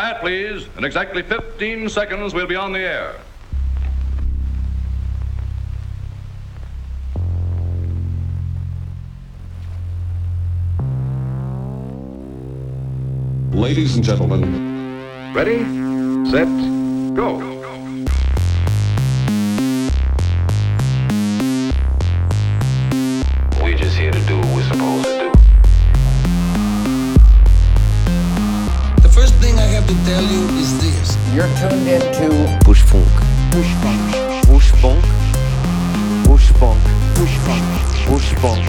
Quiet, please. In exactly 15 seconds, we'll be on the air. Ladies and gentlemen, ready, set, go. You're tuned into Buschfunk. Push Funk. Buschfunk. Push Funk. Push Funk. Funk.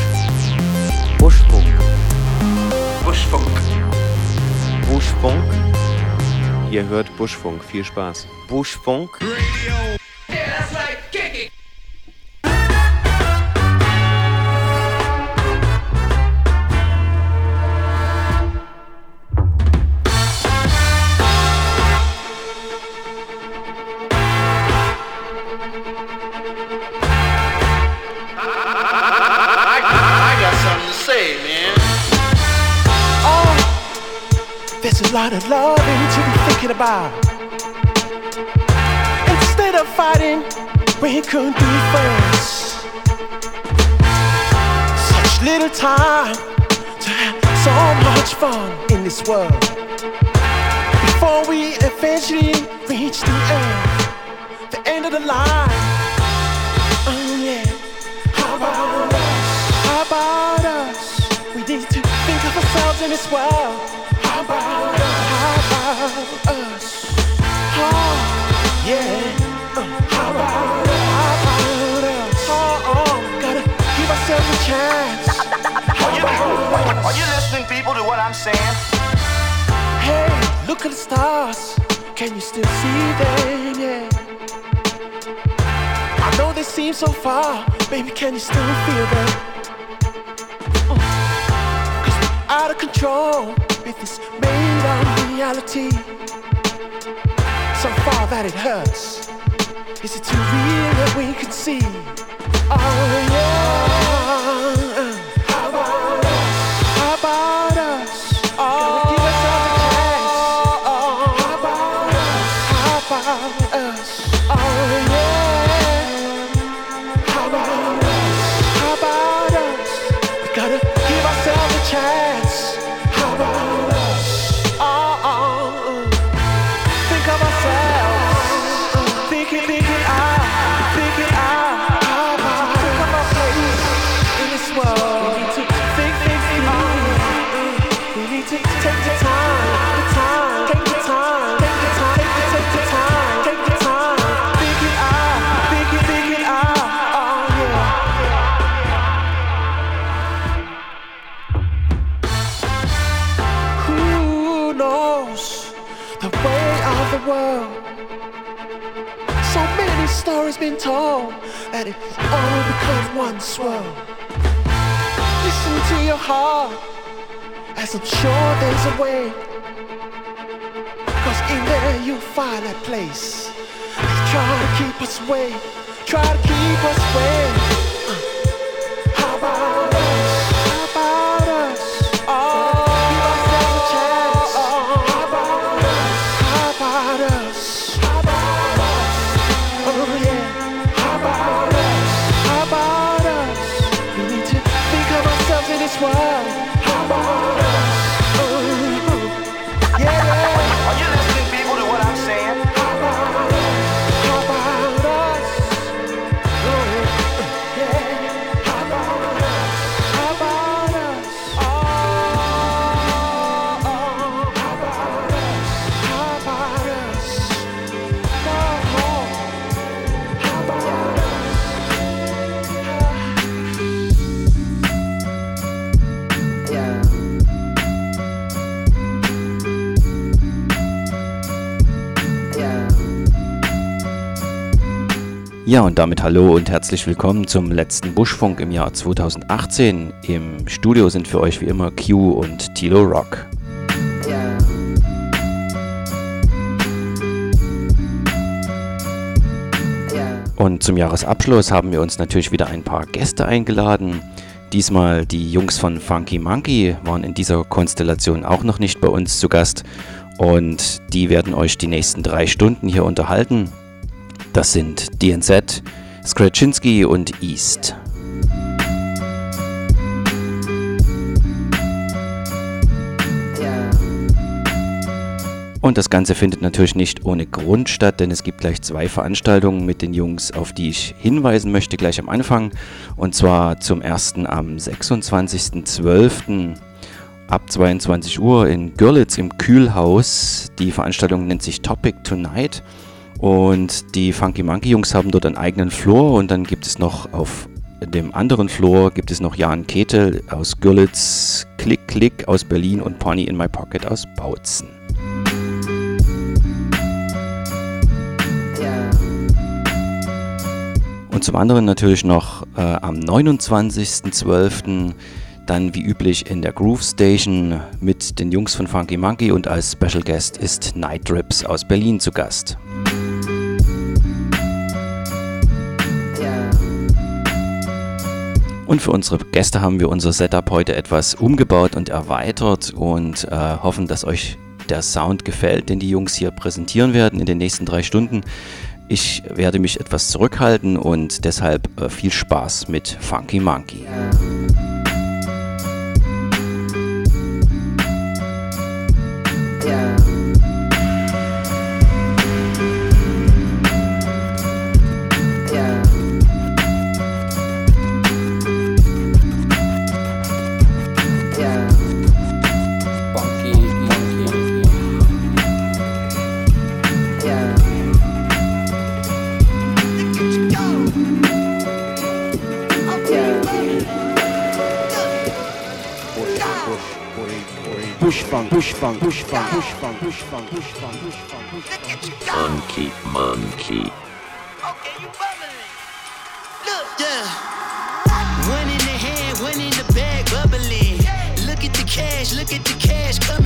Funk. Funk. Funk. Ihr hört Buschfunk. Viel Spaß. Buschfunk. Radio. about. Instead of fighting we could. do can you still feel Und damit hallo und herzlich willkommen zum letzten Buschfunk im Jahr 2018. Im Studio sind für euch wie immer Q und Tilo Rock. Und zum Jahresabschluss haben wir uns natürlich wieder ein paar Gäste eingeladen. Diesmal die Jungs von Funky Monkey waren in dieser Konstellation auch noch nicht bei uns zu Gast und die werden euch die nächsten drei Stunden hier unterhalten. Das sind DNZ, Skraczynski und East. Und das Ganze findet natürlich nicht ohne Grund statt, denn es gibt gleich zwei Veranstaltungen mit den Jungs, auf die ich hinweisen möchte, gleich am Anfang. Und zwar zum ersten am 26.12. ab 22 Uhr in Görlitz im Kühlhaus. Die Veranstaltung nennt sich Topic Tonight. Und die Funky Monkey Jungs haben dort einen eigenen Floor und dann gibt es noch auf dem anderen Floor gibt es noch Jan Ketel aus Görlitz, Klick Klick aus Berlin und Pony in My Pocket aus Bautzen. Und zum anderen natürlich noch äh, am 29.12. dann wie üblich in der Groove Station mit den Jungs von Funky Monkey und als Special Guest ist Night Drips aus Berlin zu Gast. Und für unsere Gäste haben wir unser Setup heute etwas umgebaut und erweitert und äh, hoffen, dass euch der Sound gefällt, den die Jungs hier präsentieren werden in den nächsten drei Stunden. Ich werde mich etwas zurückhalten und deshalb äh, viel Spaß mit Funky Monkey. Bush funk, bush funk, bush funk, bush funk, bush funk, bush funk, bush funk, bush funk. Funky monkey. Okay, you bubbling. Look, yeah. One in the hand, one in the bag, bubbling. Look at the cash, look at the cash coming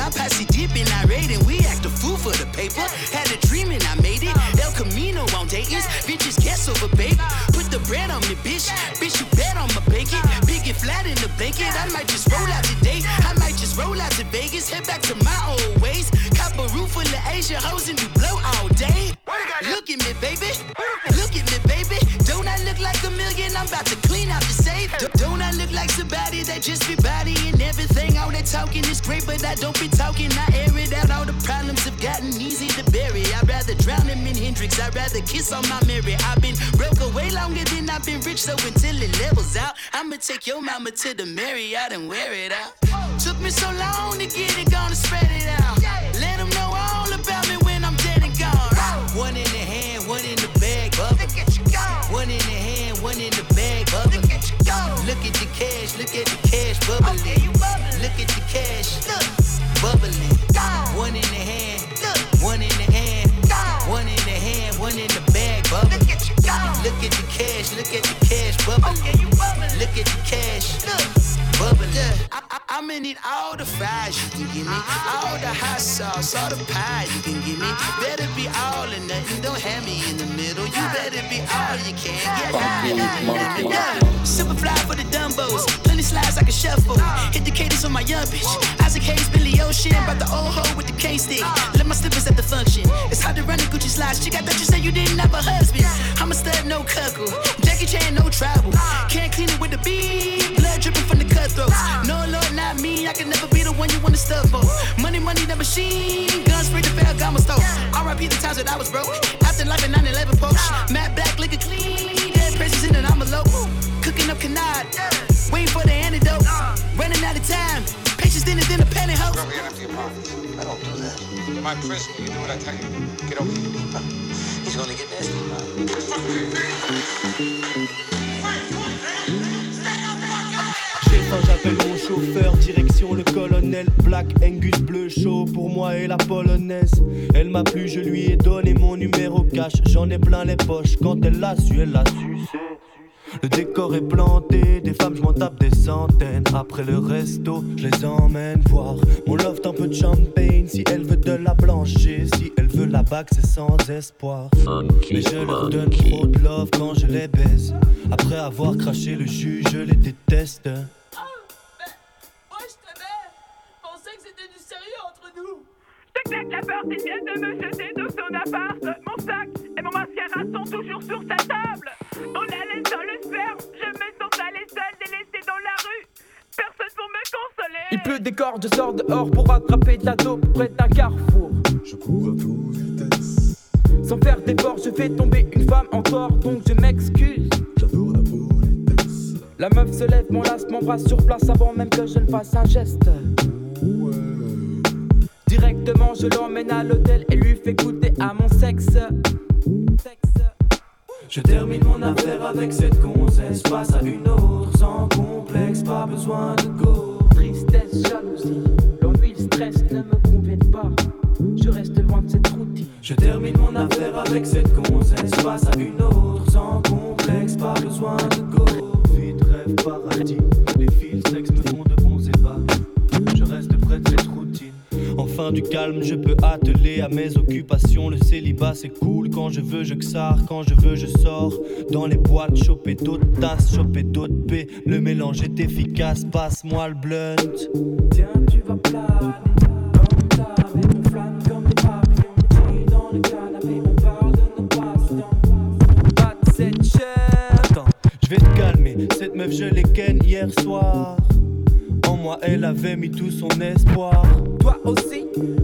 my posse dipping, I and We act a fool for the paper. Had a dream and I made it. El Camino on Dayton's, bitches guess over baby. Put the bread on me, bitch. Bitch, you bet on my bacon. Big it flat in the blanket. I might just roll out today. I might just roll out to Vegas. Head back to my old ways. Cop a roof full of Asia hoes and do blow all day. Look at me, baby. Look at me, baby. I look like a million? I'm about to clean out the safe. D- Don't I look like somebody that just be bodying everything? All that talking is great, but I don't be talking. I air it out. All the problems have gotten easy to bury. I'd rather drown him in Hendrix. I'd rather kiss on my Mary. I've been broke away longer than I've been rich, so until it levels out, I'ma take your mama to the Marriott and wear it out. Took me so long to get it, gonna spread it out. Let them know I, I, I'ma need all the fries you can give me, uh-huh. all the hot sauce, all the pie you can give me. Uh-huh. Better be all or nothing, don't have me in the middle. You better be all you can. Get high. monkey. Yeah, super fly for the dumbos. Plenty slides like a shuffle. Uh. Hit the cadence on my young bitch. Isaac Hayes, Billy Ocean. Brought the old hoe with the K stick. Uh. Let my slippers at the function. It's hard to run the Gucci slides. Chick, I thought you said you didn't have a husband. I'm a stud, no cuckoo. Jackie Chan, no travel. Uh. Can't clean it with the beat. Blood dripping from the cutthroats. No, Lord, not me. I can never be the one you want to stuff for. Money, money, the machine. Guns free to fail, got my stove. RIP the times that I was broke. After life in 9 11 post. Matte black, liquor clean. Dead presses in it, I'm a low. Cooking up canard. Waiting for the antidote. Running out of time. Patience thinner than a pantyhose. I don't do that. My prison, you do what I tell you. Get over here. He's gonna get nasty. Chef, j'appelle mon chauffeur, direction le colonel Black Angus bleu chaud pour moi et la polonaise. Elle m'a plu, je lui ai donné mon numéro cash. J'en ai plein les poches, quand elle l'a su, elle l'a su. Le décor est planté, des femmes, je m'en tape des centaines. Après le resto, je les emmène voir mon loft, un peu de champagne. Si elle veut de la blancher, si elle veut la bague, c'est sans espoir. Mais je leur donne trop de love quand je les baise. Après avoir craché le jus, je les déteste. La porte, il vient de me jeter dans son appart Mon sac et mon mascara sont toujours sur sa table On la laisse dans le sperme Je me sens aller seule, délaissée dans la rue Personne pour me consoler Il pleut des cordes, je sors dehors pour attraper de la dope près d'un carrefour. Je cours à toute vitesse. Sans faire d'effort, je fais tomber une femme encore, donc je m'excuse. J'adore la politesse. La meuf se lève, m'enlace, m'embrasse sur place avant même que je ne fasse un geste. Directement, je l'emmène à l'hôtel et lui fais goûter à mon sexe. Sexe. Je termine mon affaire avec cette gonzesse, passe à une autre sans complexe, pas besoin de go. Tristesse, jalousie, l'ennui, le stress ne me conviennent pas. Je reste loin de cette routine. Je termine mon affaire avec cette gonzesse, passe à une autre sans complexe, pas besoin de go. Vite rêve paradis, Du calme, je peux atteler à mes occupations. Le célibat c'est cool quand je veux, je xar, quand je veux, je sors. Dans les boîtes, choper d'autres tasses, choper d'autres B. Le mélange est efficace, passe-moi le blunt. Tiens, tu vas planer. je vais te calmer. Cette meuf, je l'ai ken hier soir. En moi, elle avait mis tout son espoir. Toi aussi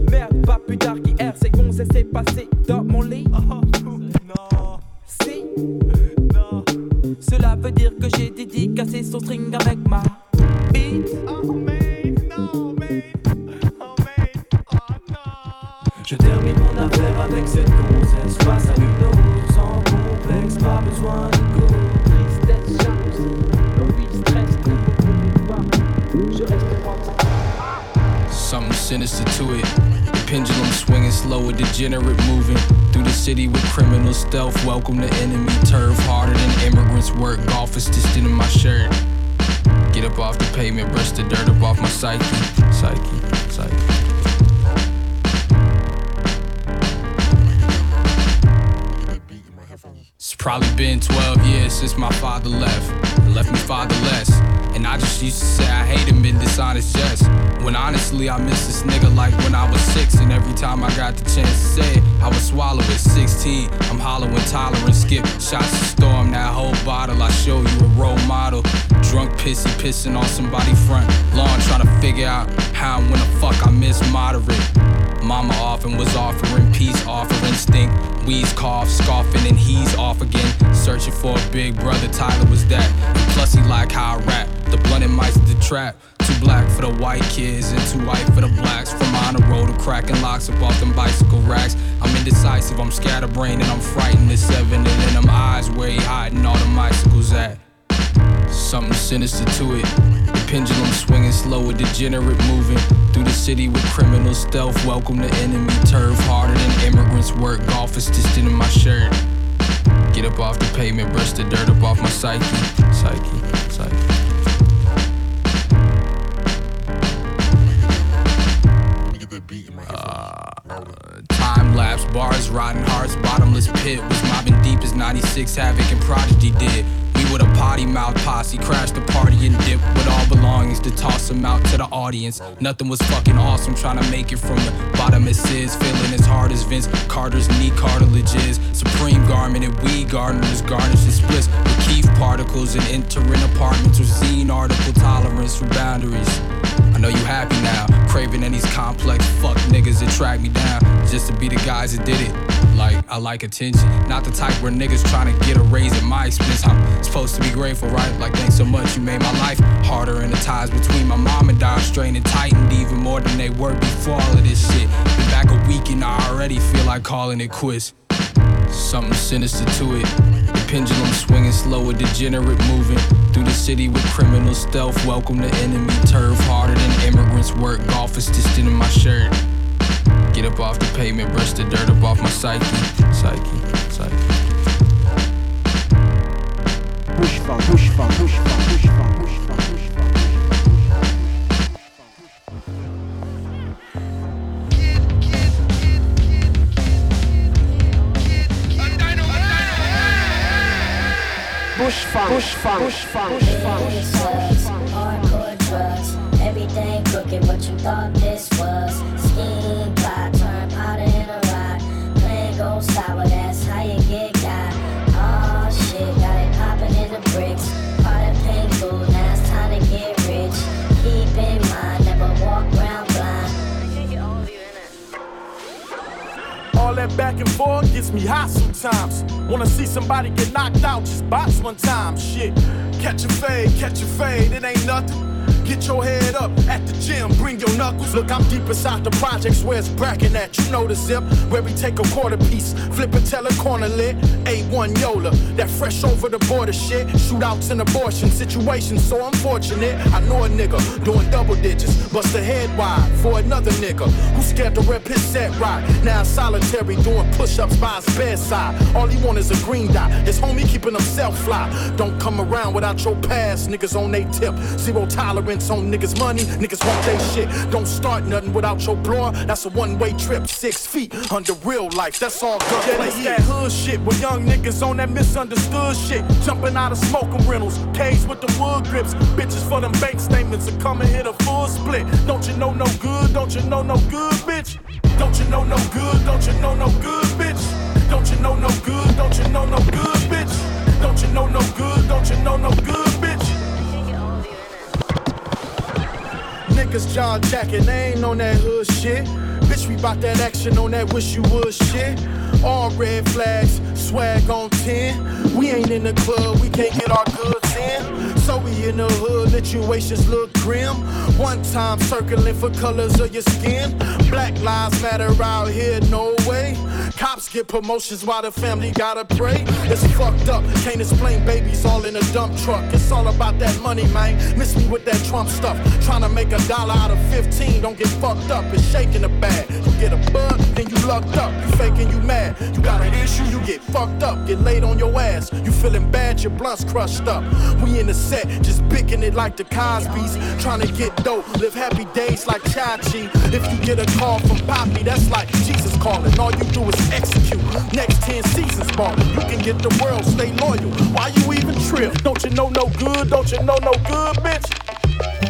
Merde, pas plus tard qu'hier, c'est gonzesse s'est passé dans mon lit. non. Si Non. Cela veut dire que j'ai dédicacé son string avec ma beat. Oh, sinister to it. Pendulum swinging slow, a degenerate moving through the city with criminal stealth. Welcome to enemy turf, harder than immigrants work. Golf is stitched into my shirt. Get up off the pavement, brush the dirt up off my psyche, psyche, psyche. It's probably been 12 years since my father left. Left me fatherless. And I just used to say I hate him in dishonest jest. When honestly I miss this nigga like when I was six. And every time I got the chance to say it, I would swallow it. 16, I'm hollowing tolerant. Skip shots to storm that whole bottle. I show you a role model. Drunk pissy pissing on somebody front lawn trying to figure out how and when the fuck I miss moderate. Mama often was offering peace, offering stink. Wheeze cough, scoffing, and he's off again. Searching for a big brother, Tyler was that. And plus, he like how I rap. The blunt and mice the trap. Too black for the white kids and too white for the blacks. From on the road to cracking locks up off them bicycle racks. I'm indecisive, I'm scatterbrained, and I'm frightened. It's seven, and in them eyes where he hiding all the bicycles at. Something sinister to it. The pendulum swinging slow, a degenerate moving through the city with criminal stealth. Welcome to enemy turf, harder than immigrants work. Golf is stitched in my shirt. Get up off the pavement, brush the dirt up off my psyche, psyche, psyche. Time lapse, bars, rotten hearts, bottomless pit was mobbing deep as 96 Havoc and Prodigy did. With a potty mouth posse, crashed the party and dip with all belongings to toss them out to the audience. Nothing was fucking awesome, trying to make it from the bottom it is, feeling as hard as Vince Carter's knee cartilage is. Supreme garment and weed gardeners garnish and splits with Keith particles and entering apartments with zine article tolerance for boundaries. I know you happy now, craving in these complex fuck niggas that track me down just to be the guys that did it. Like, I like attention, not the type where niggas trying to get a raise at my expense. I'm supposed to be grateful, right? Like, thanks so much, you made my life harder, and the ties between my mom and dad strained and tightened even more than they were before all of this shit. Been back a week and I already feel like calling it quits. Something sinister to it. The pendulum swinging slow, a degenerate moving through the city with criminal stealth. Welcome to enemy turf, harder than immigrants work. Golf is stitched in my shirt. Get up off the pavement, brush the dirt up off my psyche, psyche, psyche. Push funk. Bush funk, bush funk, bush funk, bush funk. Everything crooked. What you thought this was? Scheme, plot, turn powder in a rock. Plan go sour, that's how you get got. Oh shit, got it popping in the bricks. All that painful, now it's time to get rich. Keep in mind, never walk around blind. All that back and forth gets me hot sometimes. Wanna see somebody get knocked out, just box one time. Shit, catch a fade, catch a fade, it ain't nothing. Get your head up at the gym, bring your knuckles. Look, I'm deep inside the projects where it's bracking at. You know the zip, where we take a quarter piece, flip it, tell a corner lit. A1 Yola, that fresh over the border shit. Shootouts and abortion situations, so unfortunate. I know a nigga doing double digits, bust a head wide for another nigga who scared to rip his set right. Now solitary doing push ups by his bedside. All he want is a green dot. His homie keeping himself fly. Don't come around without your pass, Niggas on they tip. Zero tolerance on niggas' money. Niggas want they shit. Don't start nothing without your blower. That's a one way trip. Six feet under real life. That's all good. Yeah, this that hood shit with young niggas on that misunderstood shit. Jumping out of smoking rentals. Cage with the wood grips. Bitches for them bank statements and come and hit a full split. Don't you know no good? Don't you know no good, bitch? Don't you know no good? Don't you know no good, bitch? Don't you know no good? Don't you know no good, bitch? Don't you know no good? Don't you know no good, Niggas John Jacket, they ain't on that hood shit. Bitch, we bout that action on that wish you would shit. All red flags, swag on 10. We ain't in the club, we can't get our goods in. So we in the hood, situations look grim. One time circling for colors of your skin. Black lives matter out here, no way. Cops get promotions while the family gotta pray. It's fucked up, can't explain babies all in a dump truck. It's all about that money, man. Miss me with that Trump stuff. Trying to make a dollar out of 15, don't get fucked up. It's shaking the bag. You get a bug, then you lucked up. You faking you mad. You got an issue, you get fucked up. Get laid on your ass. You feeling bad, your blunt's crushed up. We in the set, just picking it like the Cosby's. Trying to get dope, live happy days like Chachi. If you get a call from Poppy, that's like Jesus calling. All you do is execute. Next 10 seasons ballin'. You can get the world, stay loyal. Why you even trip? Don't you know no good? Don't you know no good, bitch?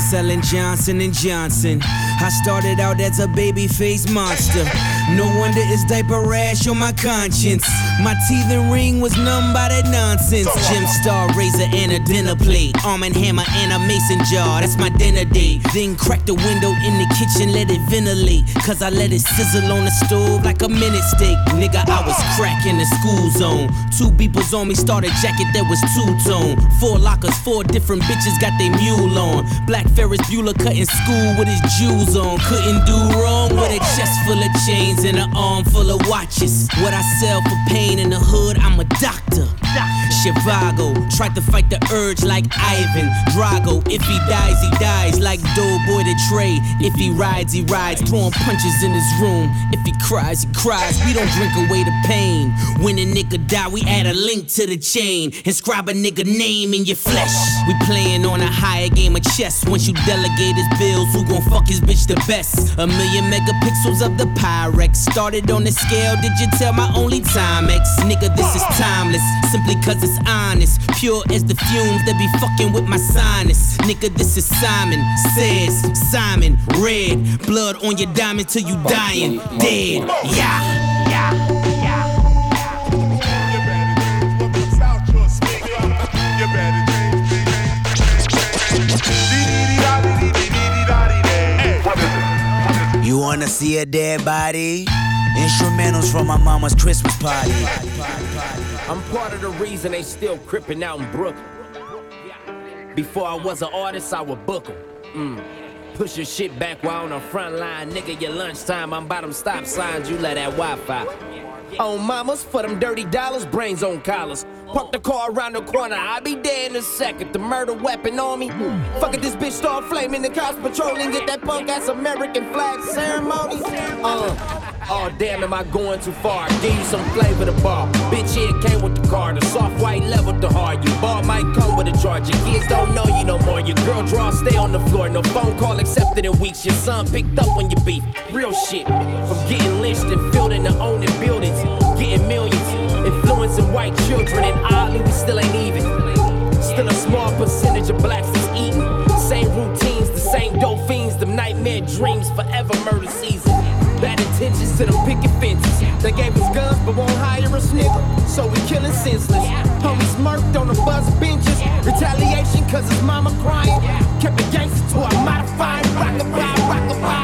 Selling Johnson and Johnson. I started out as a baby face monster. No wonder it's diaper rash on my conscience. My teeth and ring was numb by that nonsense. Gem Star razor and a dinner plate. Arm and hammer and a mason jar. That's my dinner date. Then crack the window in the kitchen, let it ventilate. Cause I let it sizzle on the stove like a minute steak. Nigga, I was cracking the school zone. Two beepers on me, started jacket that was two tone. Four lockers, four different bitches got they mule on. Black Ferris Bueller cutting school with his jewels on. Couldn't do wrong with a chest full of chains and an arm full of watches. What I sell for pain in the hood, I'm a doctor. Chivago, tried to fight the urge like Ivan Drago. If he dies, he dies like Doughboy the Trey. If he rides, he rides, throwing punches in his room. If he cries, he cries. We don't drink away the pain. When a nigga die, we add a link to the chain. Inscribe a nigga name in your flesh. We playing on a higher game of chess. Once you delegate his bills, who gon' fuck his bitch the best? A million megapixels of the Pyrex. Started on the scale, did you tell my only time X? Nigga, this is timeless. Simply cause it's honest. Pure as the fumes that be fucking with my sinus. Nigga, this is Simon Says, Simon Red. Blood on your diamond till you dying. Dead. Yeah. Yeah. You wanna see a dead body? Instrumentals from my mama's Christmas party. I'm part of the reason they still crippin' out in Brooklyn. Before I was an artist, I would book 'em. Mm. Push your shit back while on the front line. Nigga, your lunchtime, I'm by them stop signs, you let that Wi Fi. On mamas, for them dirty dollars, brains on collars. Park the car around the corner, I'll be there in a second. The murder weapon on me. Fuck it, this bitch start flaming. The cops patrolling, get that punk ass American flag ceremony. Uh, oh damn, am I going too far? Give you some flavor to bar. Bitch, here came with the car. The soft white level, the hard. You bar might come with a charge. Your kids don't know you no more. Your girl draw, stay on the floor. No phone call accepted in weeks. Your son picked up when you beef. Real shit. From getting lynched and filled into owning buildings. Getting millions. Influencing white children. And oddly, we still ain't even. Still a small percentage of blacks is eating. Same routines, the same dope fiends. Them nightmare dreams, forever murder season. Bad intentions to them picket fences. They gave us guns but won't hire us, nigga. So we killing senseless. Homies murked on the bus benches. Retaliation cause his mama crying. Kept it gangster to a modified rockabye, rockabye.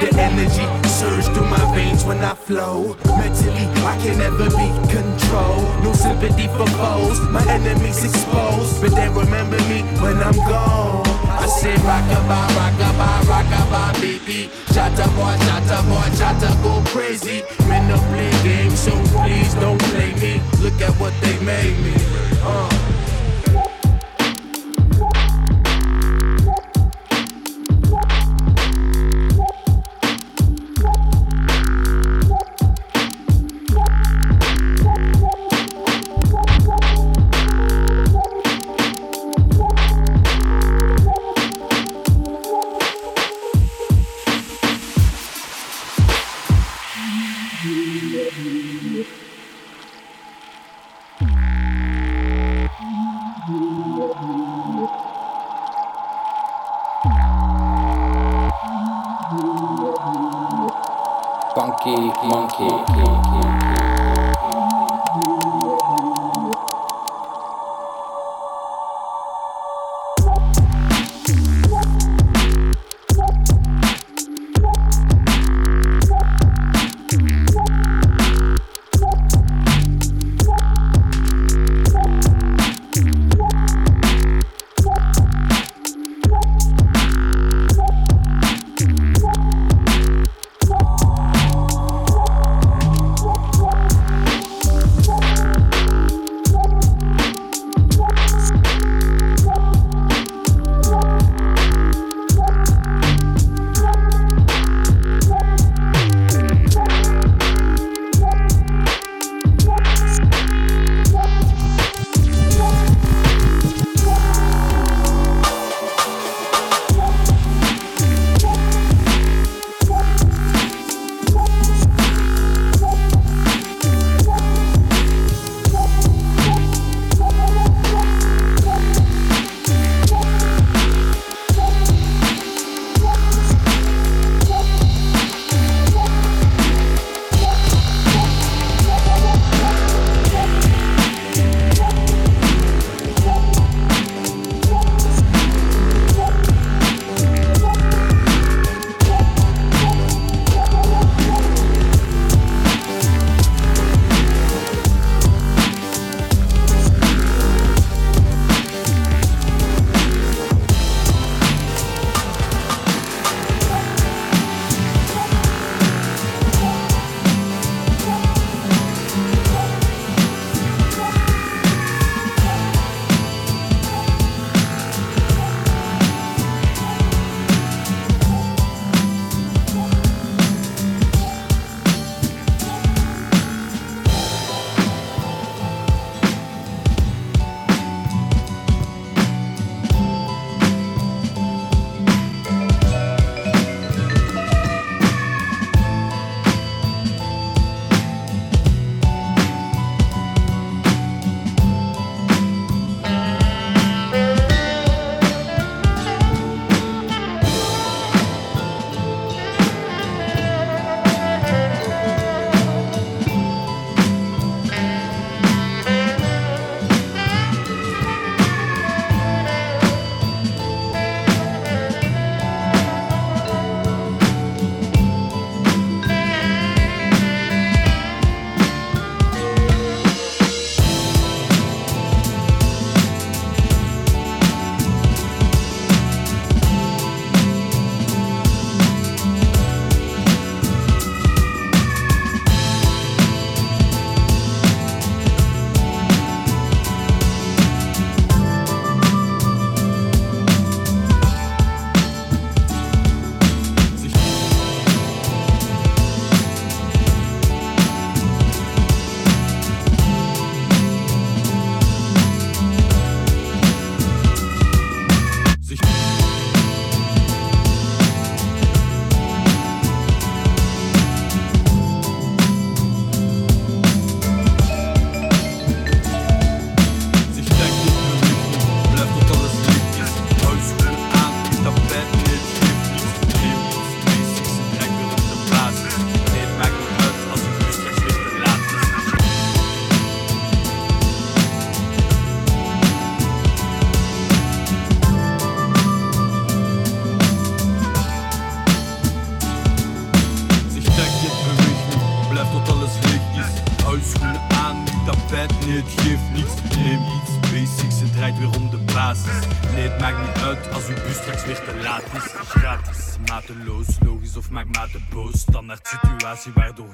The energy surge through my veins when I flow. Mentally, I can never be controlled. No sympathy for foes, my enemies exposed. But they remember me when I'm gone. I say rockabye, rockabye, rockabye, baby. Chatta boy, chatta boy, chatta go crazy. Men don't play games, so please don't play me. Look at what they made me. Uh.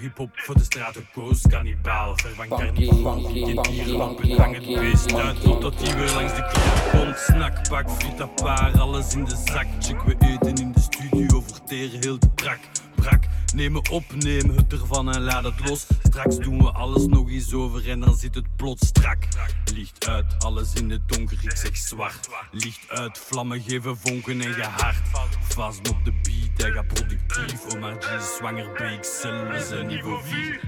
Hip-hop voor de straten koos. Kannibaal, vervang carnaval. Kind hier lampen, hang het beest uit totdat hij weer langs de kleren komt. Snackpak, frita paar, alles in de zak. Check, we eten in de studio, verteren heel de brak. Brak, nemen op, neem het ervan en laat het los. Straks doen we alles nog eens over en dan zit het plots strak. Licht uit, alles in het donker, ik zeg zwart. Licht uit, vlammen geven vonken en je hart. Vast op de beat, hij gaat productief. Steve, Omar G, Zwanger BXL, we zijn niveau 4.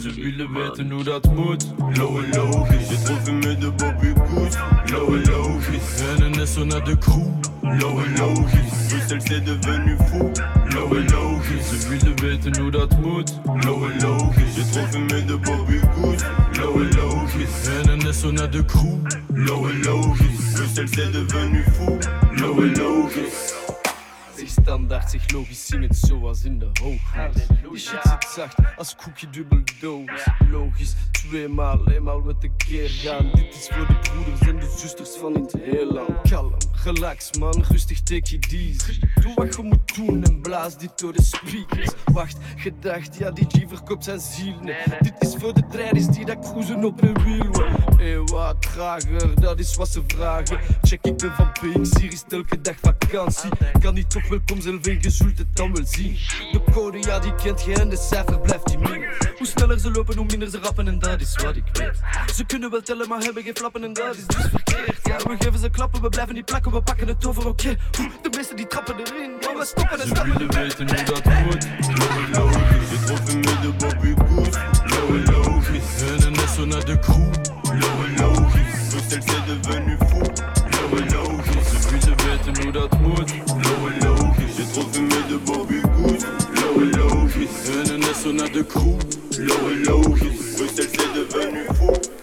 Ze willen weten hoe dat moet. Low en logisch. Je troffen de Bobby Koes. Low en logisch. Rennen net de crew. Low en logisch. Brussel c'est devenu fou. Low en dat moet. Low en logisch. Je de Bobby Koes. Low en logisch. Rennen net de crew. Low en logisch. C'est devenu fou. Low en logisch. Standaard, zich logisch zingend zoals in de hooghuis. Die shit zit zacht als koekje dubbel doos. Logisch, tweemaal, eenmaal met de keer gaan. Dit is voor de broeders en de zusters van in het heelal. Kalm, relax man, rustig take je easy. Doe wat je moet doen en blaas dit door de speakers. Wacht, gedacht, ja die G verkoopt zijn ziel. Nee, dit is voor de trainers die dat cruisen op een wiel. Hé, wat trager, dat is wat ze vragen. Check, ik ben van PX, hier is elke dag vakantie. Kan niet toch welkom en je zult het dan wel zien. De code, ja die kent je en de cijfer blijft die min. Hoe sneller ze lopen, hoe minder ze rappen en dat is wat ik weet. Ze kunnen wel tellen, maar hebben geen flappen en dat is dus verkeerd. Ja, we geven ze klappen, we blijven niet plakken, we pakken het over, oké. De meesten die trappen erin, maar we stoppen en Ze stappen. willen weten hoe dat moet. Lowe logisch. Je trouve me de Bobby Goose. Lowe logisch. En een SO naar de crew. Lowe logisch. Bruxelles c'est devenu persona de crew. Low, low, Bruxelles c'est devenu fou.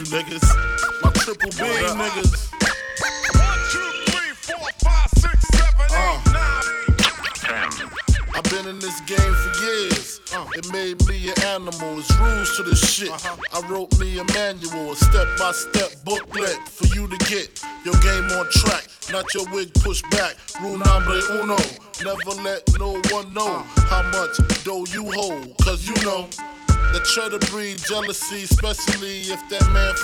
You niggas. My triple B niggas. I've been in this game for years. Uh, it made me an animal. It's rules to this shit. I wrote me a manual, a step by step booklet for you to get your game on track. Not your wig pushed back. Rule number uno. Never let no one know how much dough you hold. Cause you know. That try to breed jealousy, especially if that man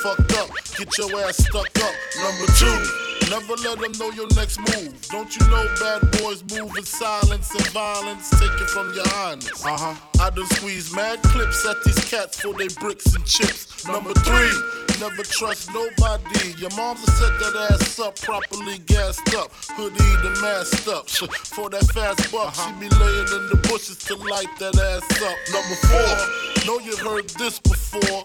fucked up. Get your ass stuck up. Number two, Never let them know your next move. Don't you know bad boys move in silence and violence? Take it from your highness. Uh huh. I done squeeze mad clips at these cats for they bricks and chips. Number three, never trust nobody. Your mom's set that ass up, properly gassed up, hoodie the masked up. For that fast buck, she be laying in the bushes to light that ass up. Number four, know you heard this before.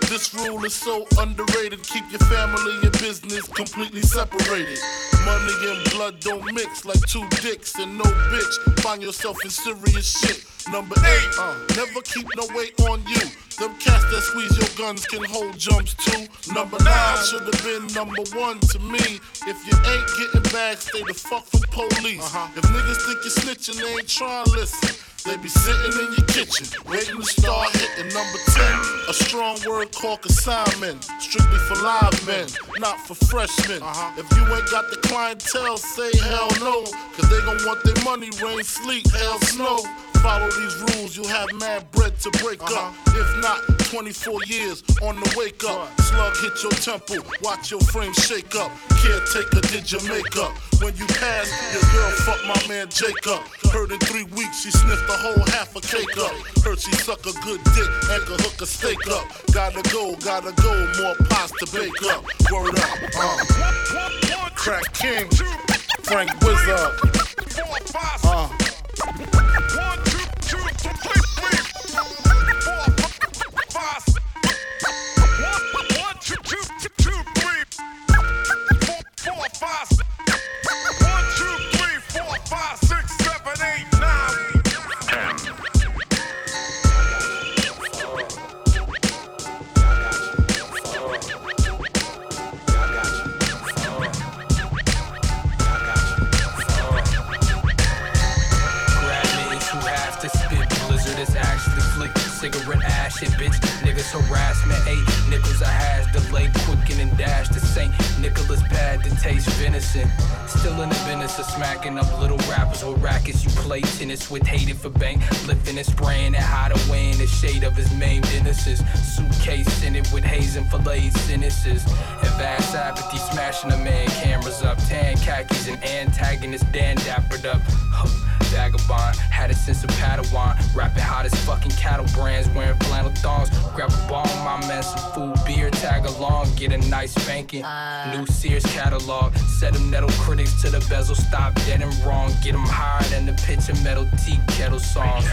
this rule is so underrated. Keep your family and business completely separated. Money and blood don't mix like two dicks and no bitch. Find yourself in serious shit. Number eight, uh, never keep no weight on you. Them cats that squeeze your guns can hold jumps too. Number nine should have been number one to me. If you ain't getting back, stay the fuck from police. Uh-huh. If niggas think you're snitching, they ain't trying to listen. They be sitting in your kitchen, waiting to start hitting number 10. A strong word called consignment, strictly for live men, not for freshmen. Uh-huh. If you ain't got the clientele, say hell no, cause they gon' want their money, rain, sleet, hell, snow. Follow these rules, you'll have mad bread to break up. Uh-huh. If not, 24 years on the wake up. Slug hit your temple, watch your frame shake up. Caretaker did your makeup. When you pass, your girl fucked my man Jacob. Heard in three weeks, she sniffed a whole half a cake up. Heard she suck a good dick and could hook a steak up. Gotta go, gotta go, more pies to bake up. Word up, uh. Crack King, Frank Wizard. Uh. Cigarette ash and bitch niggas harassment eight nickels a hash delay quicken and dash to St. Nicholas pad to taste venison. Still in the business of smacking up little rappers with rackets. You play tennis with hated for bank lifting and spraying and hide away in the shade of his maimed innocence suitcase in it with haze and filleted sentences. And vast apathy smashing a man cameras up tan khakis and antagonist Dan dappered up Vagabond had a sense of Padawan, rapping hot as fucking cattle brands, wearing flannel thongs. Grab a ball, my man, some food, beer, tag along, get a nice spanking. Uh. New Sears catalog, set them nettle critics to the bezel, stop dead and wrong. Get them higher than the pitch of metal tea kettle songs.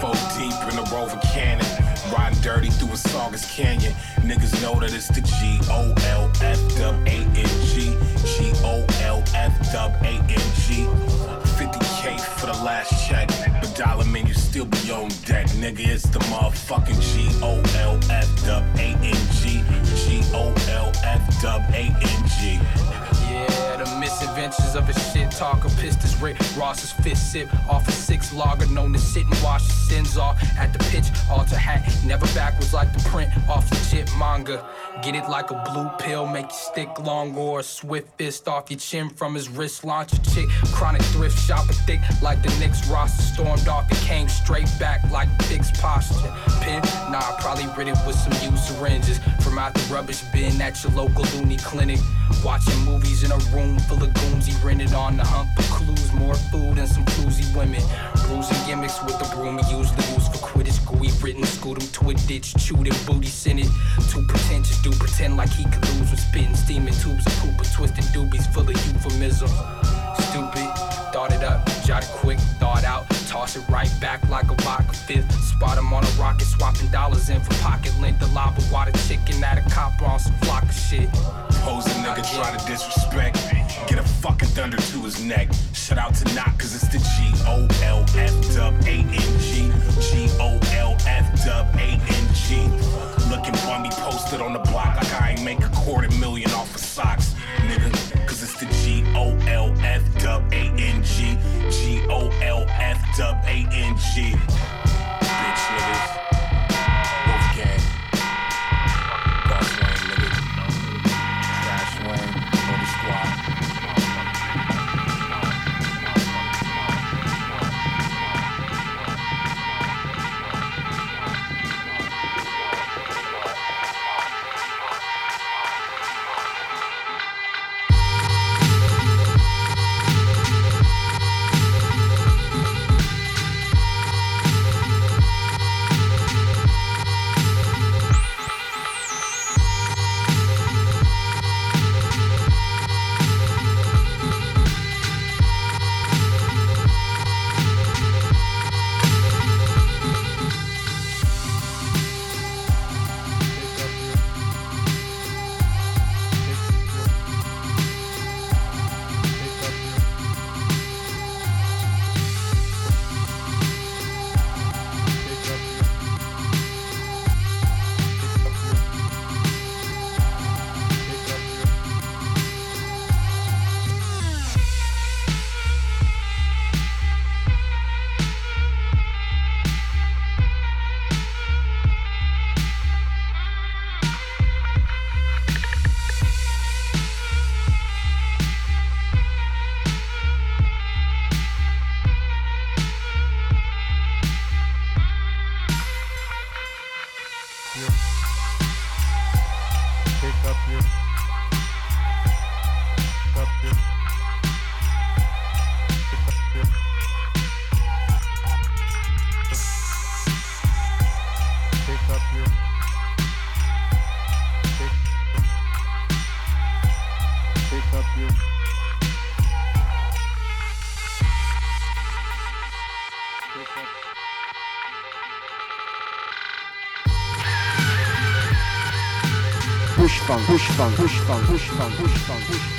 Four deep in the Rover Cannon. Riding dirty through a Saugus Canyon. Niggas know that it's the G O L F W A N G. G O L F W A N G. 50k for the last check. But dollar man, you still be on deck. Nigga, it's the motherfucking G O L F F W A N G. The misadventures of a shit talker. Pissed his Rick Ross's fist sip off a six logger. Known to sit and wash his sins off at the pitch. Alter hat, never backwards like the print off legit manga. Get it like a blue pill, make you stick long Or a swift fist off your chin from his wrist. Launch a chick, chronic thrift shopper thick like the Knicks roster. Stormed off and came straight back like fixed posture. Pin, nah, probably rid it with some used syringes. From out the rubbish bin at your local loony clinic. Watching movies in a room full of goons, he rented on the hump of clues. More food and some floozy women. Bruising gimmicks with the broom he usually use for Quidditch. Gooey written, scoot him to a ditch, chewed him, booty sent it. Too pretentious, do pretend like he could lose with spitting, steaming tubes of poop, twisted doobies full of euphemism. Stupid, thought it up, jot it quick, thought out, toss it right back like a vodka fifth. Spot him on a rocket, swapping dollars in for pocket length. The lava water chicken at a copper on some flock of shit. Pose a nigga try to disrespect. Get a fucking thunder to his neck. Shout out to Knock, cause it's the G O L F W A N G. G O L F W A N G. Looking bummy posted on the block like I ain't make a quarter million off of socks. Nigga, O L F W A N G. G O L F W A N G. Bitch niggas. Funk, bush funk, bush funk, bush funk, bush funk, funk,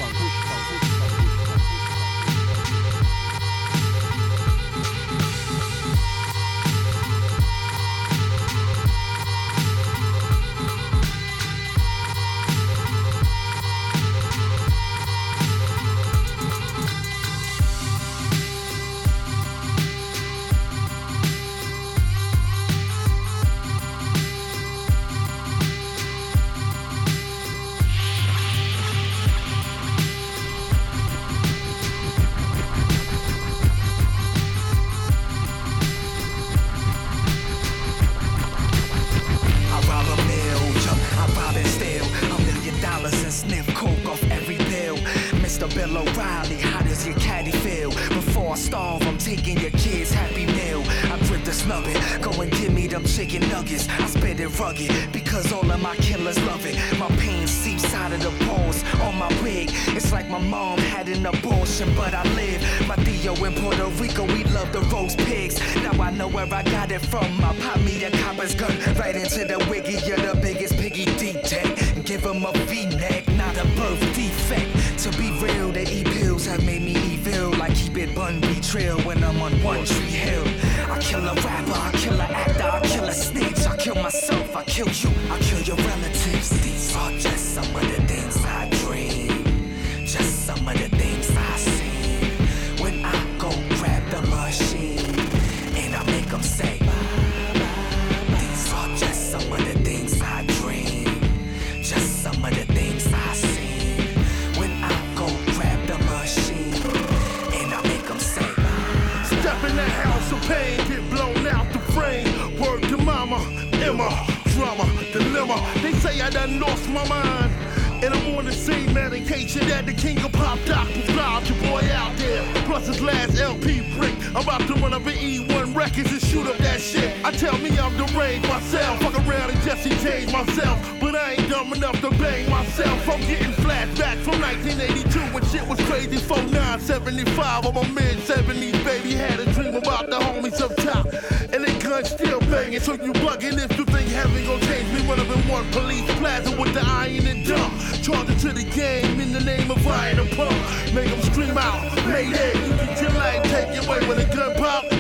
of iron pump. Make them scream out, Mayday. You get your life taken away when a gun pop.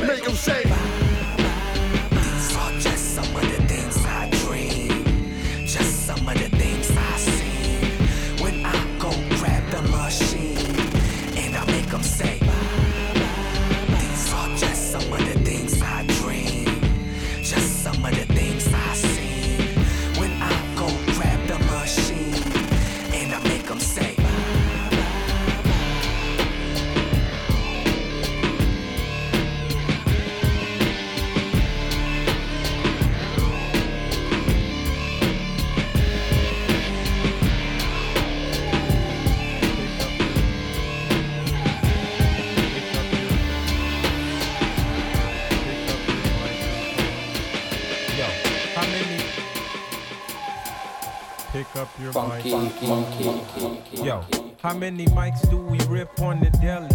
Funky, mic. funky, funky. Yo, how many mics do we rip on the deli?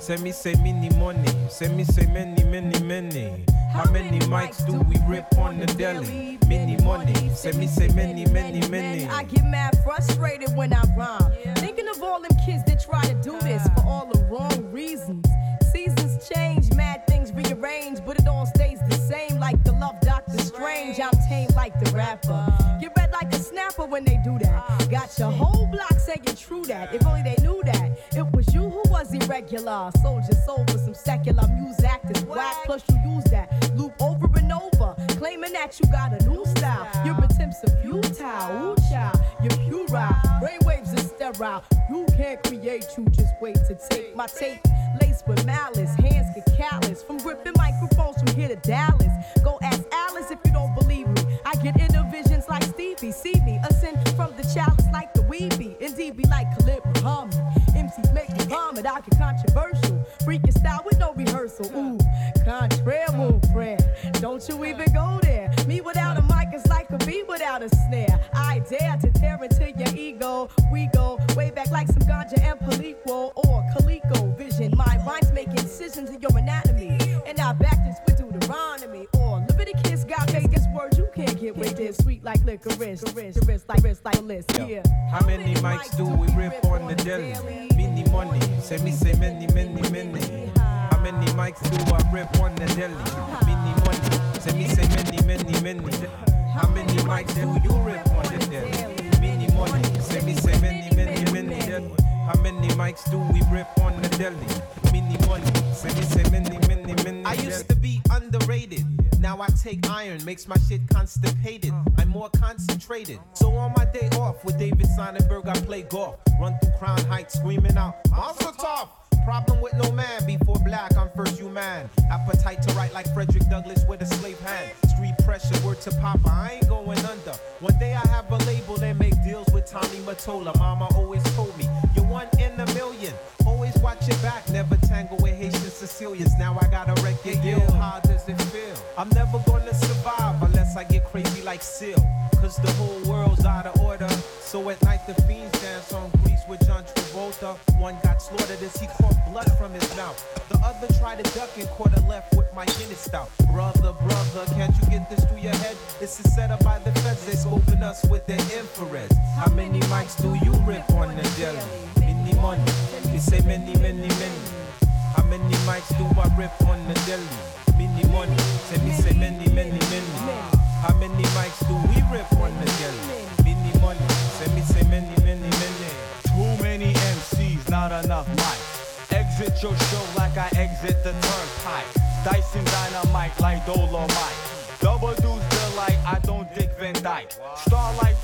Say me say many money. Say me say many, many, many. How many mics do we rip on the deli? Many money. Say me say many, many, many. I get mad frustrated when I rhyme. Thinking of all them kids that try to do this for all the wrong reasons. Seasons change, mad things rearrange, but it all stays the same like the love Doctor Strange. I'm tame like the rapper. Your whole block saying true that. If only they knew that. It was you who was irregular. Soldier sold for some secular music actors whack. Plus you use that loop over and over. Claiming that you got a new style. Your attempts are futile. Ooh, child, you're puerile. Brainwaves are sterile. You can't create, you just wait to take my tape. Laced with malice, hands get callous. From gripping microphones from here to Dallas. You even go there. Me without a mic is like a bee without a snare. I dare to tear into your ego. We go way back like some ganja and Palico or Calico vision. My mind's making incisions in your anatomy. And I back this with Deuteronomy or Leviticus. God made this word you can't get with this. Sweet like licorice, wrist, wrist like wrist like list. Yeah. How many mics do we rip on the deli? Mini money, say me say many, many, many. How many mics do I rip on the deli? Mini money, say me say many, many, many. How many mics do you rip on the deli? Mini money, say me say many, many, many. How many mics do we rip on the deli? Mini money, say me say many, many, many. I used to be underrated. Now I take iron, makes my shit constipated. I'm more concentrated. So on my day off with David Sonenberg, I play golf. Run through Crown Heights, screaming out, Monster Tough! Problem with no man, before black, I'm first human. Appetite to write like Frederick Douglass with a slave hand. Street pressure, word to Papa, I ain't going under. One day I have a label and make deals with Tommy Mottola. Mama always told me, you're one in a million. Always watch your back, never tangle with Haitian Sicilians. Now I got a record deal. How does it feel? I'm never gonna survive unless I get crazy like Seal. Cause the whole world's out of order. So at night the One got slaughtered as he caught blood from his mouth. The other tried to duck and caught a left with my Guinness stout. Brother, brother, can't you get this through your head? This is set up by the feds. They scoping us with their infrared. How many mics do you rip on the deli? Many money, they say many, many, many. How many mics do I rip on the deli? Many money, say me say many, many, many. How many mics do we rip on the deli? Many money, say me say many, many, many. Too many Not enough mics. Exit your show like I exit the turnpike. Dyson dynamite like Dolomite. Double deuce delight, I don't dick Van Dyke. Starlight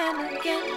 and again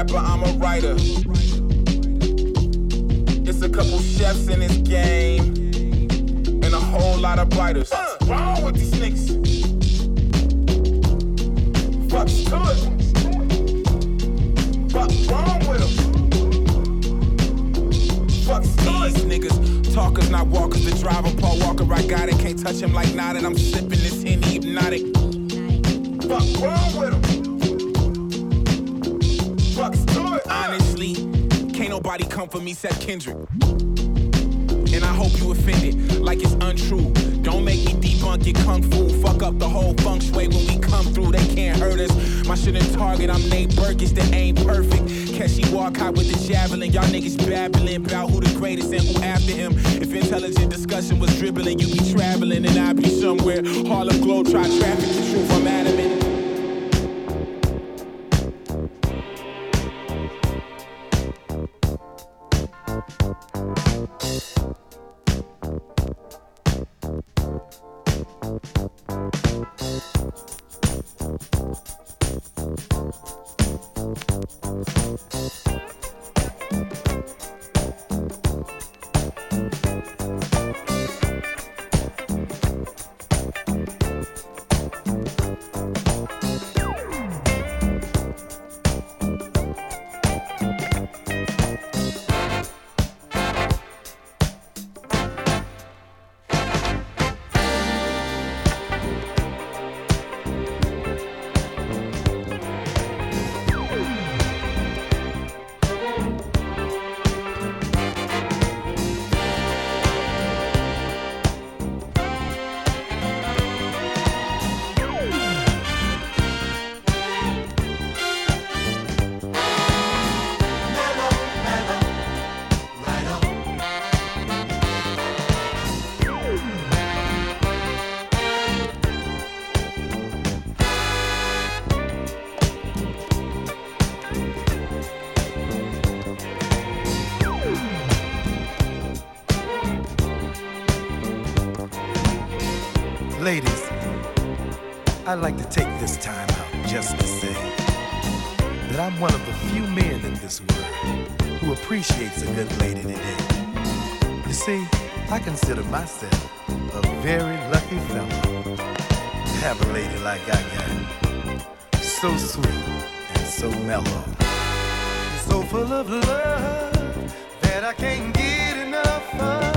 rapper, I'm a writer. me said Kendrick. And I hope you offended, like it's untrue. Don't make me debunk your kung fu. Fuck up the whole feng shui when we come through. They can't hurt us. My shit in target, I'm Nate Burgess that ain't perfect. Catch she walk out with the javelin, y'all niggas babbling. appreciates a good lady today. You see, I consider myself a very lucky fellow to have a lady like I got. So sweet and so mellow. So full of love that I can't get enough of.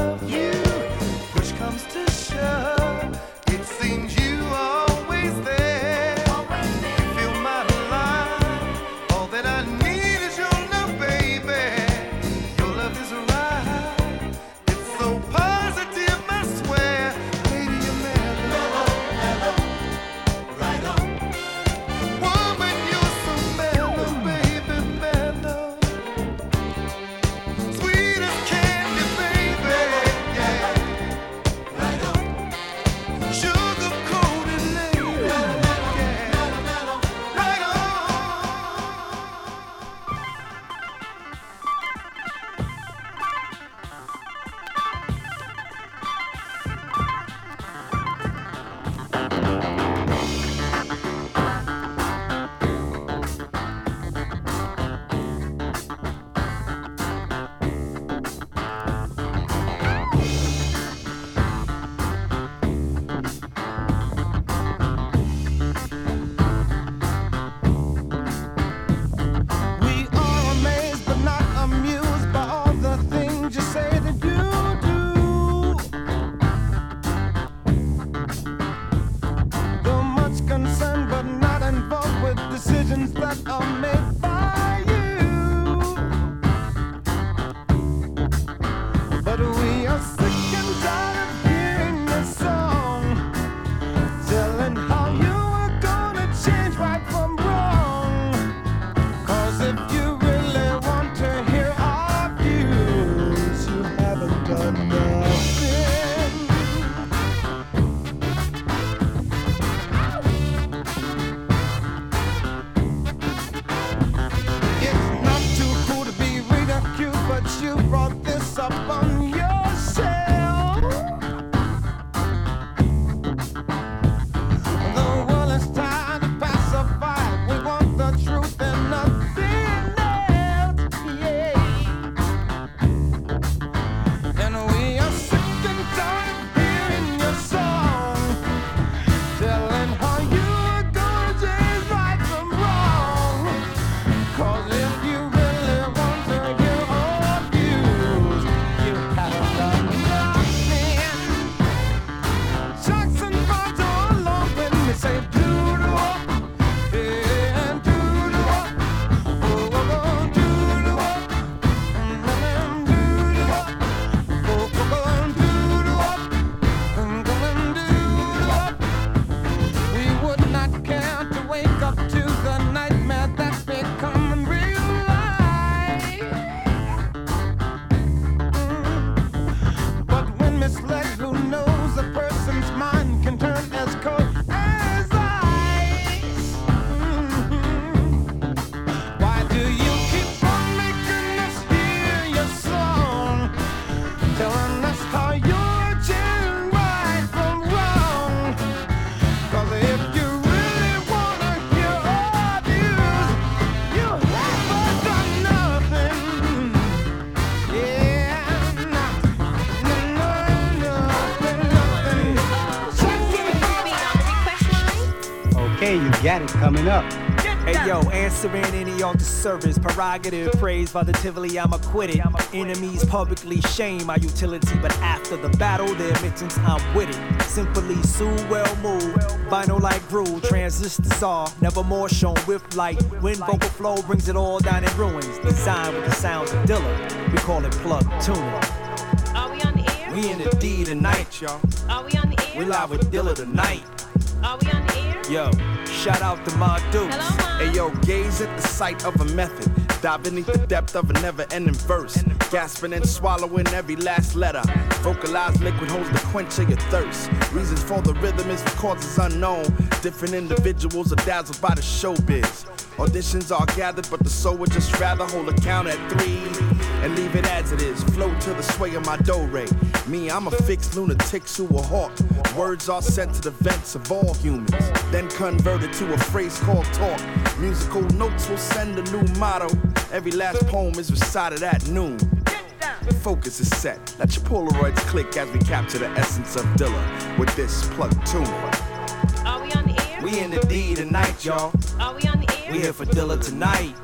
Coming up. Hey yo, answering any altar service, prerogative, praise positively, I'm acquitted. Enemies publicly shame my utility, but after the battle, their mittens, I'm with it. Simply sue, well moved, vinyl like groove, transistors are never more shown with light. When vocal flow brings it all down in ruins, designed with the sounds of Dilla. We call it plug tuning. Are we on the air? We in the D tonight, y'all. Are we on the air? We live with Dilla tonight. Are we on the air? Yo, shout out to my dudes. Hey yo, gaze at the sight of a method. Dive beneath the depth of a never ending verse. Gasping and swallowing every last letter. Vocalized liquid holds the quench of your thirst. Reasons for the rhythm is for causes unknown. Different individuals are dazzled by the showbiz. Auditions are gathered, but the soul would just rather hold a count at three and leave it as it is. Flow to the sway of my do re. Me, I'm a fixed lunatic to a hawk. Words are sent to the vents of all humans, then converted to a phrase called talk. Musical notes will send a new motto. Every last poem is recited at noon. Focus is set. Let your Polaroids click as we capture the essence of Dilla with this plug tune. Are we on the air? We in the D tonight, y'all. Are we on the air? We here for Dilla tonight.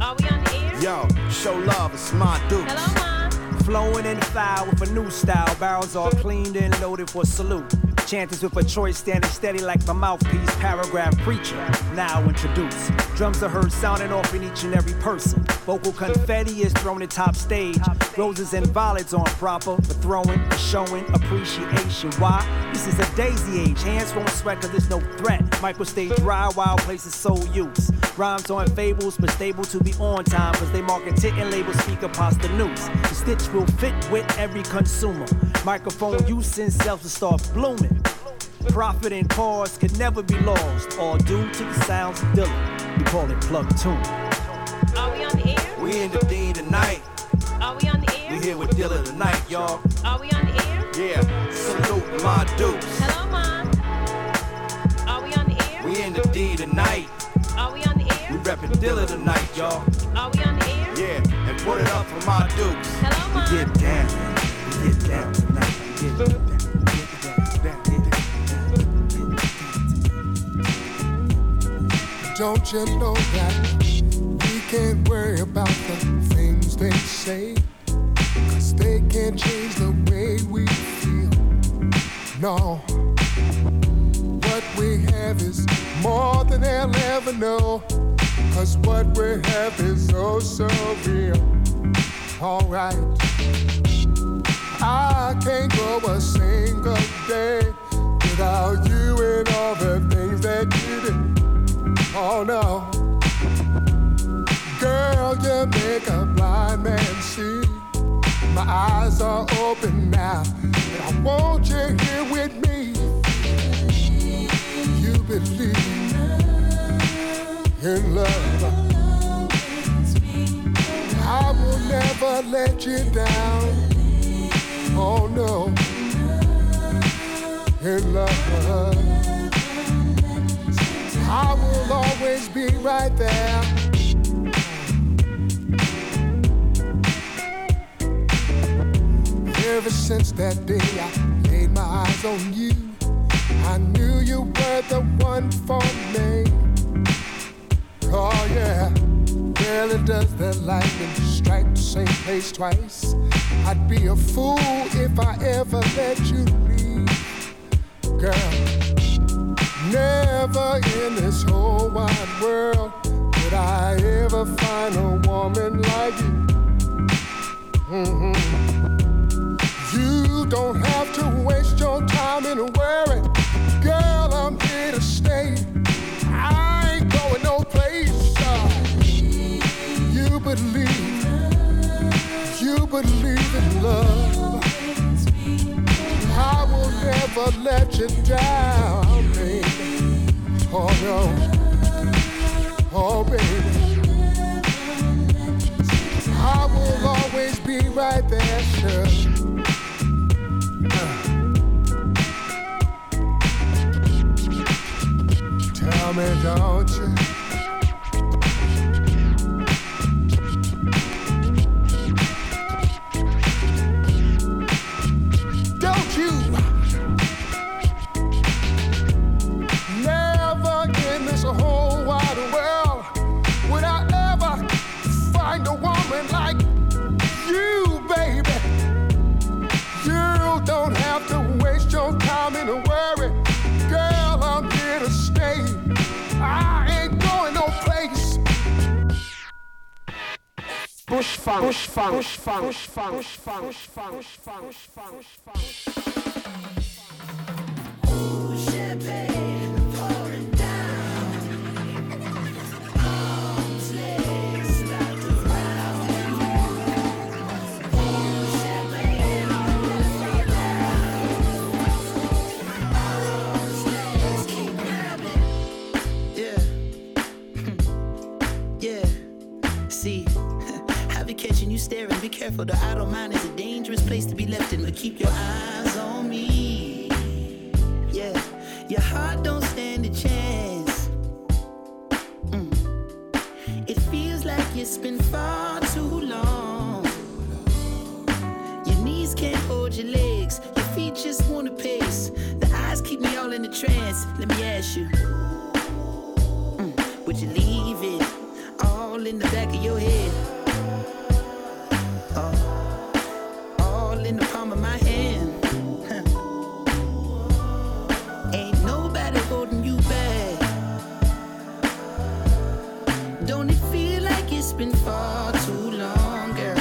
Are we on the air? Yo, show love, it's my dudes. Hello, Mom. Flowing in fire with a new style. Barrels all cleaned and loaded for salute. Chanters with a choice standing steady like my mouthpiece. Paragraph preacher, now introduced. Drums are heard sounding off in each and every person. Vocal confetti is thrown at top stage. Roses and violets on proper for throwing and showing appreciation. Why? This is a daisy age. Hands won't sweat cause there's no threat. Micro stay dry while places sole use. Rhymes on fables, but stable to be on time. Cause they market it and label speaker the news. The stitch will fit with every consumer. Microphone use and self to start blooming. Profit and cause could never be lost, all due to the sounds of Dilla. We call it plug tune. Are we on the air? We in the D tonight. Are we on the air? We here with Dilla tonight, y'all. Are we on the air? Yeah, salute my dudes. Hello, Mom. Are we on the air? We in the D tonight. Are we on the air? We reppin' Dilla tonight, y'all. Are we on the air? Yeah, and put it up for my dukes. Hello, Mom. We get down. We get down Don't you know that we can't worry about the things they say? Cause they can't change the way we feel. No. What we have is more than they'll ever know. Cause what we have is oh so real. Alright. I can't go a single day without you and all the things that you do. Oh no. Girl, you make a blind man see. My eyes are open now, and I want you here with me. You believe in love. I will never let you down. Oh no. In love. I will always be right there. Ever since that day I laid my eyes on you, I knew you were the one for me. Oh yeah, does strike the same place twice? I'd be a fool if I ever let you leave, girl. Never in this whole wide world could I ever find a woman like you. Mhm. You don't have to waste your time in worry. Girl, I'm here to stay. I ain't going no place. uh. You believe, believe in love. I will never let you down, baby. Oh no, oh baby. I will always be right there, sure. Tell me, don't Buschfunk, bush funk, Buschfunk, bush funk, Buschfunk, bush funk, bush funk, bush funk, Buschfunk. Yeah. Staring. Be careful, the I don't mind is a dangerous place to be left in, but keep your eyes on me. Yeah, your heart don't stand a chance. Mm. It feels like it's been far too long. Your knees can't hold your legs, your feet just wanna pace. The eyes keep me all in a trance. Let me ask you. Would you leave it all in the back of your head? Uh, all in the palm of my hand. Ain't nobody holding you back. Don't it feel like it's been far too long, girl?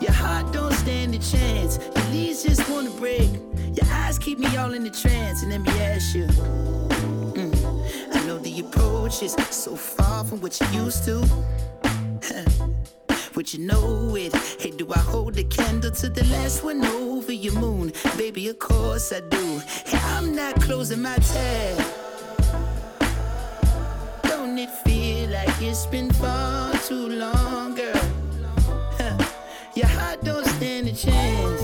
Your heart don't stand a chance. Your knees just wanna break. Your eyes keep me all in a trance. And let me ask you. I know the approach is so far from what you used to. Would you know it? Hey, do I hold the candle to the last one over your moon? Baby, of course I do. Hey, I'm not closing my tab. Don't it feel like it's been far too long, girl? Huh. Your heart don't stand a chance.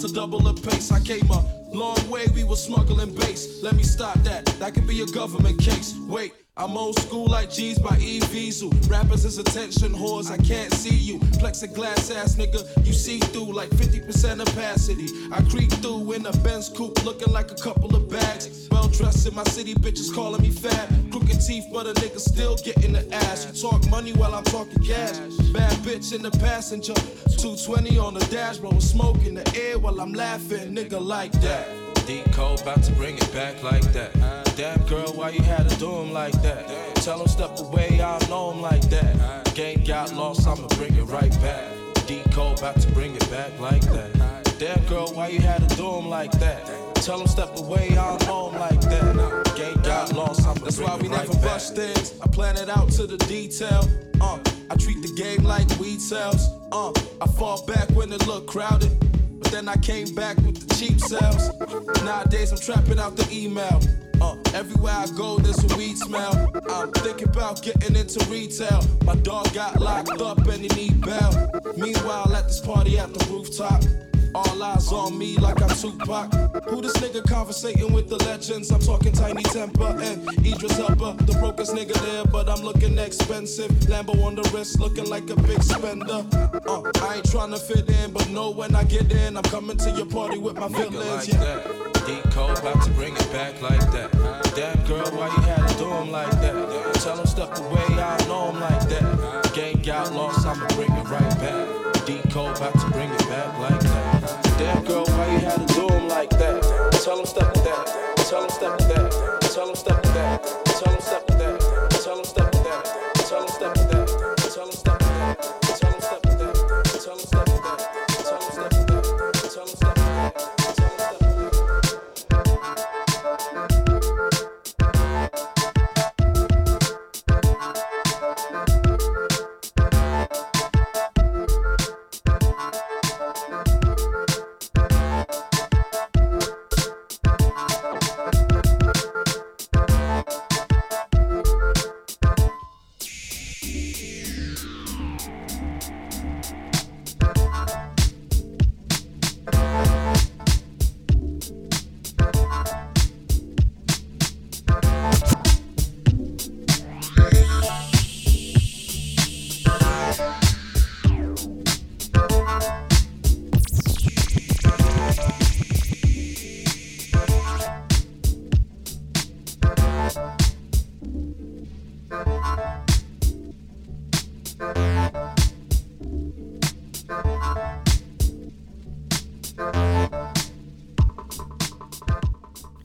To double the pace. I came a long way, we was smuggling base. Let me stop that. That could be a government case. Wait. I'm old school like G's by E Diesel. Rappers is attention whores, I can't see you. Plexiglass ass nigga, you see through like 50% opacity. I creep through in a Benz coupe looking like a couple of bags. Well dressed in my city, bitches calling me fat. Crooked teeth, but a nigga still getting the ass. You talk money while I'm talking cash. Bad bitch in the passenger, 220 on the the air while I'm laughing, nigga like that. D code about to bring it back like that. Damn girl, why you had to do him like that? Tell him step away, I know him like that. Game got lost, I'ma bring it right back. D code about to bring it back like that. Damn girl, why you had to do him like that? Tell him step away, I know him like that. Game got lost, I'ma That's why we right never back. rush things. I plan it out to the detail. Uh, I treat the game like weed sales. Uh, I fall back when it look crowded. Then I came back with the cheap sales. Nowadays I'm trapping out the email. Uh, everywhere I go, there's a weed smell. I'm thinking about getting into retail. My dog got locked up and he need bail. Meanwhile, at this party at the rooftop, all eyes on me like I'm Tupac. Who this nigga conversating with the legends? I'm talking Tinie Tempah and Idris Elba. The brokest nigga there, but I'm looking expensive. Lambo on the wrist, looking like a big spender. Uh, I ain't trying to fit in, but know when I get in, I'm coming to your party with my Nigga villains. like that. D code about to bring it back like that. Damn girl, why you had to do him like that? Tell him step away, I know him like that. Game got lost, I'ma bring it right back. D code about to Tell them step it down. Tell them step down.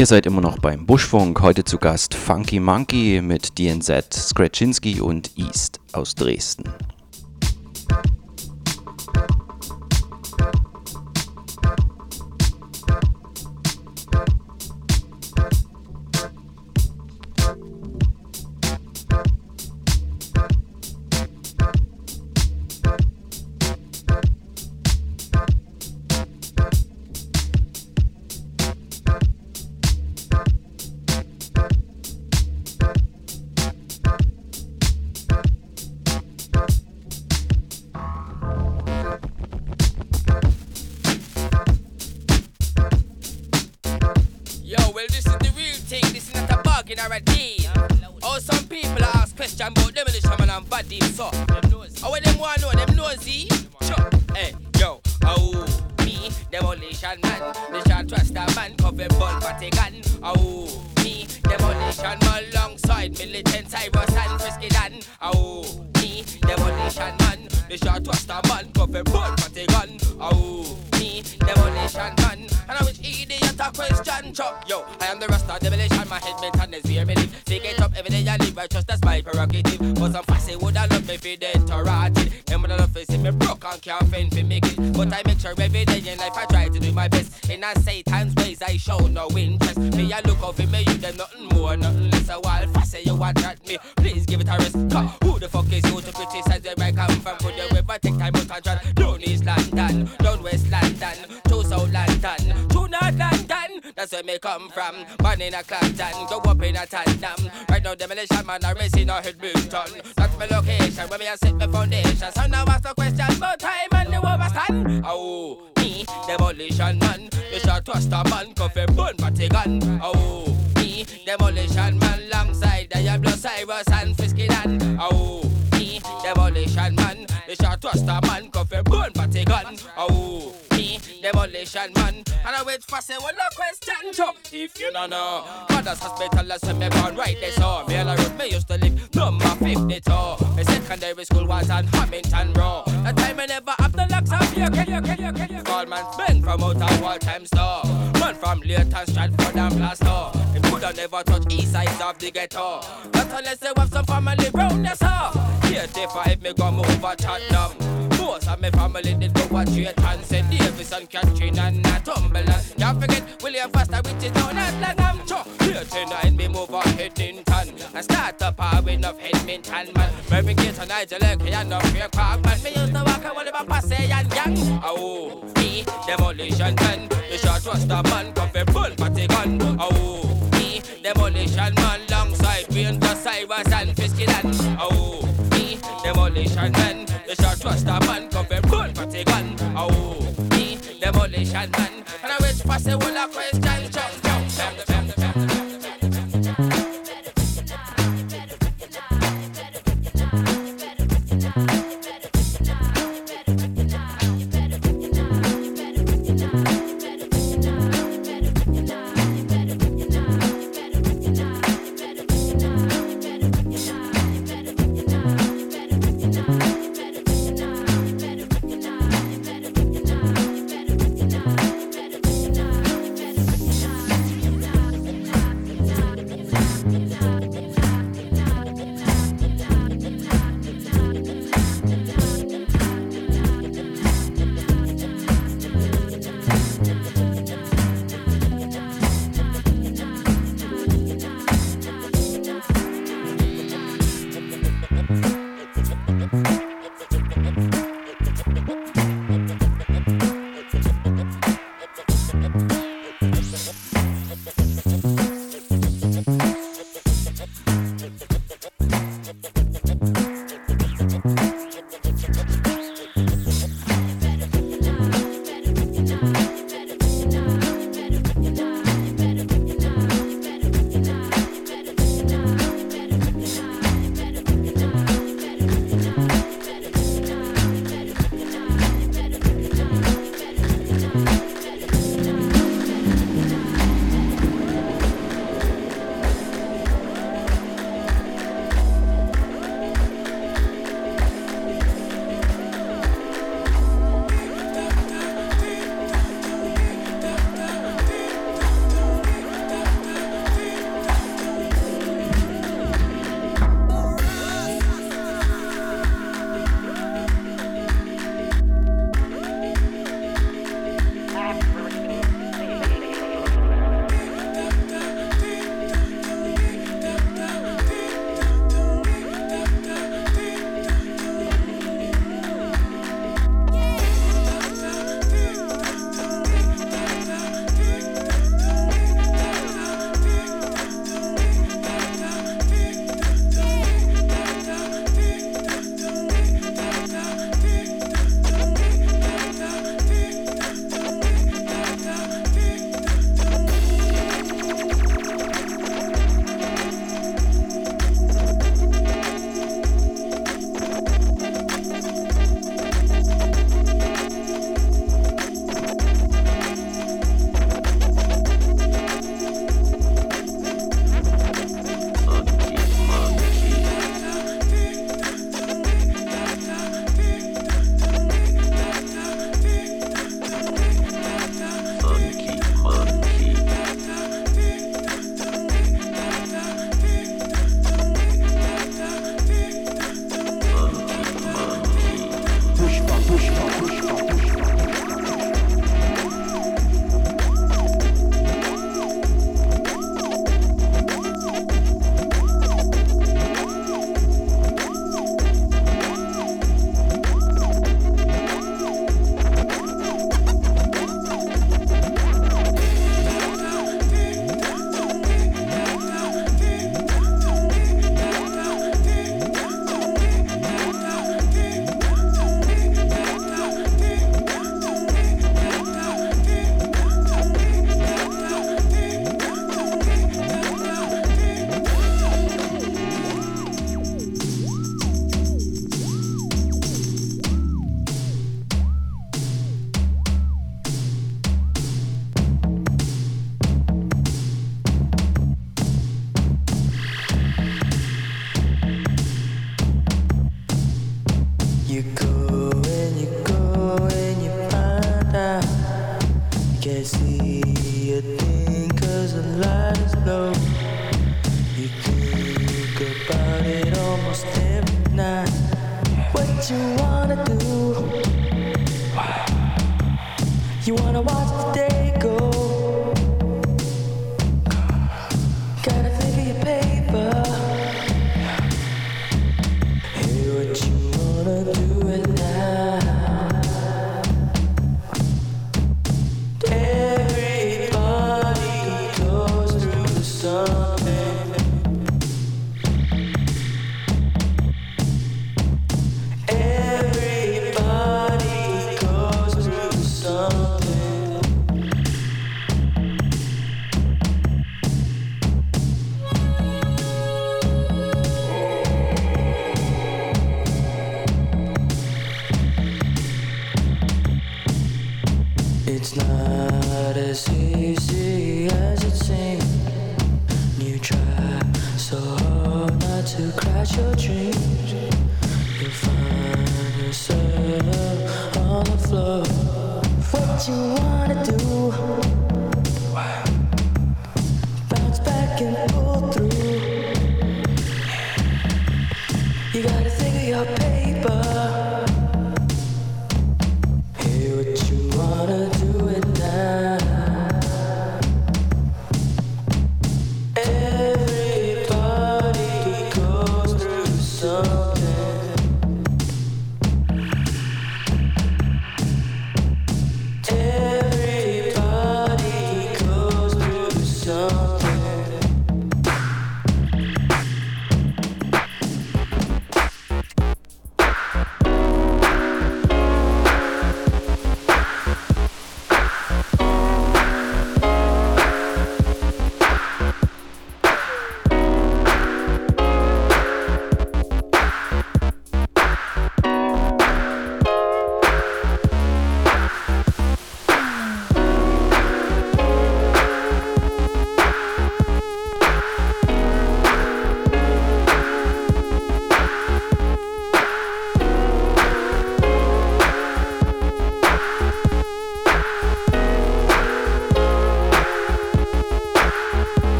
Ihr seid immer noch beim Buschfunk. Heute zu Gast Funky Monkey mit DNZ, Skraczynski und East aus Dresden. About demolition man and body. So, oh, when them want know, them nosy. Sure. Hey, yo, oh, me, demolition man. The shot trust a man, cover ball, gun. Oh, me, demolition man, alongside militant Cyrus and Frisky Dan. Oh, me, demolition man. The shot trust a man, cover ball, gun. Oh, me, demolition man. And I wish idiot a question chop. Yo, I am the rasta demolition, my head bent and is where me Take it up every day I live, I trust that's my prerogative. But some fussy would I love me for dead or rotted. Them would I love to see me broke and can't fend for make it. But I make sure every day in life I try to do my best. In a Satan's ways I show no interest. Me I look out me, you them nothing more, nothing less. So while fussy you want at me, please give it a rest. 'Cause who the fuck is you to criticize where I come from? Could you ever take time out. Down East London, down West That's where me come from. Born in a Clapton, go up in a tandem. Right now demolition man are racing a head Bigton. That's my location where me a set my foundation. So now ask the question about time and you overstand. Oh, me demolition man, me shot a man, coffee party gun. Oh, me demolition man, alongside Diablo Cyrus and Frisky Dan. Oh, me demolition man, me shot twister man, coffee party gun. Oh, demolition man, and I wait for say one no question. So if you don't know, Mother's Hospital, I say me born right there. So me I road me used to live number 52. My secondary school was on Hamilton Row. That time I never have the locks up. You can, you can, you you Call man Ben from out of all time store. Man from Leyton, Stratford and Blaster. Him coulda never touch east side of the ghetto. Not unless they have some family round there, sir. 85 me go move a Chatham. Most of my family did go watch it and St. Davis and Catherine and Northumberland. Can't forget William Foster, which is known as Langham. Cho, 89 me move a Headington and start up a win of Edmonton, man. Mary Gates and Nigel Leckie and no fear park, man. Me used to walk a wall about Passe and Young. Oh, me, demolition man. The shot was the man, come for full party gun. Oh, me, demolition man. Alongside Wayne, Cyrus and Fisky Dan. Oh, me, demolition man. The shot was the man, come for full party gun. Oh, me, demolition man. And I wish for say all a question,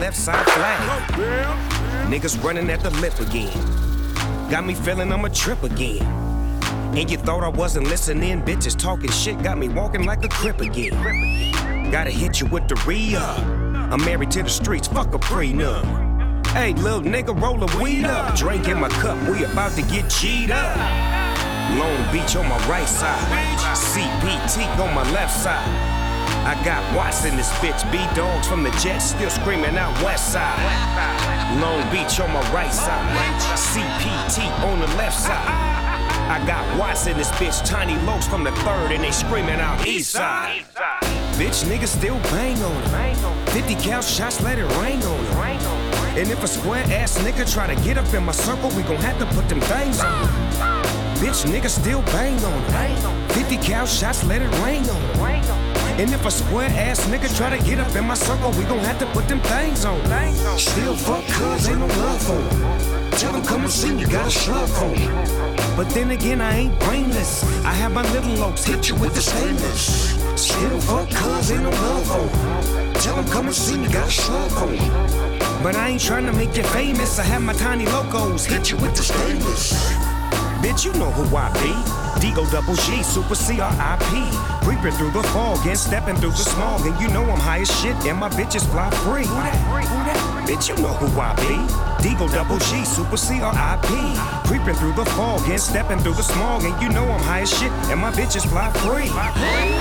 left side flag. Niggas running at the lip again. Got me feeling I'm a trip again. And you thought I wasn't listening? Bitches talking shit got me walking like a crip again. Gotta hit you with the re I'm married to the streets, fuck a prenup. Hey, little nigga, roll a weed up. Drink in my cup, we about to get G'd up. Long Beach on my right side, CPT on my left side. I got Watts in this bitch, B dogs from the Jets still screaming out West Side. Long Beach on my right side, CPT on the left side. I got Watts in this bitch, Tiny Lokes from the third, and they screaming out East Side. Bitch, niggas still bang on it. 50 cal shots, let it rain on it. And if a square ass nigga try to get up in my circle, we gon' have to put them things on it. Bitch, niggas still bang on it. 50 cal shots, let it rain on it. And if a square ass nigga try to get up in my circle, we gon' have to put them things on. Still fuck cuz ain't no love for. Tell them come and see me, got a slug for 'em. But then again, I ain't brainless. I have my little lokes hit you with the stainless. Still fuck cuz ain't no love for. Tell them come and see me, got a slug for 'em. But I ain't trying to make you famous. I have my tiny locos hit you with the stainless. Bitch, you know who I be. Digo double G, super CRIP. Creeping through the fog and stepping through the smog. And you know I'm high as shit and my bitches fly free. Bitch, you know who I be. Digo double G, super CRIP. Creeping through the fog and stepping through the smog. And you know I'm high as shit and my bitches fly free.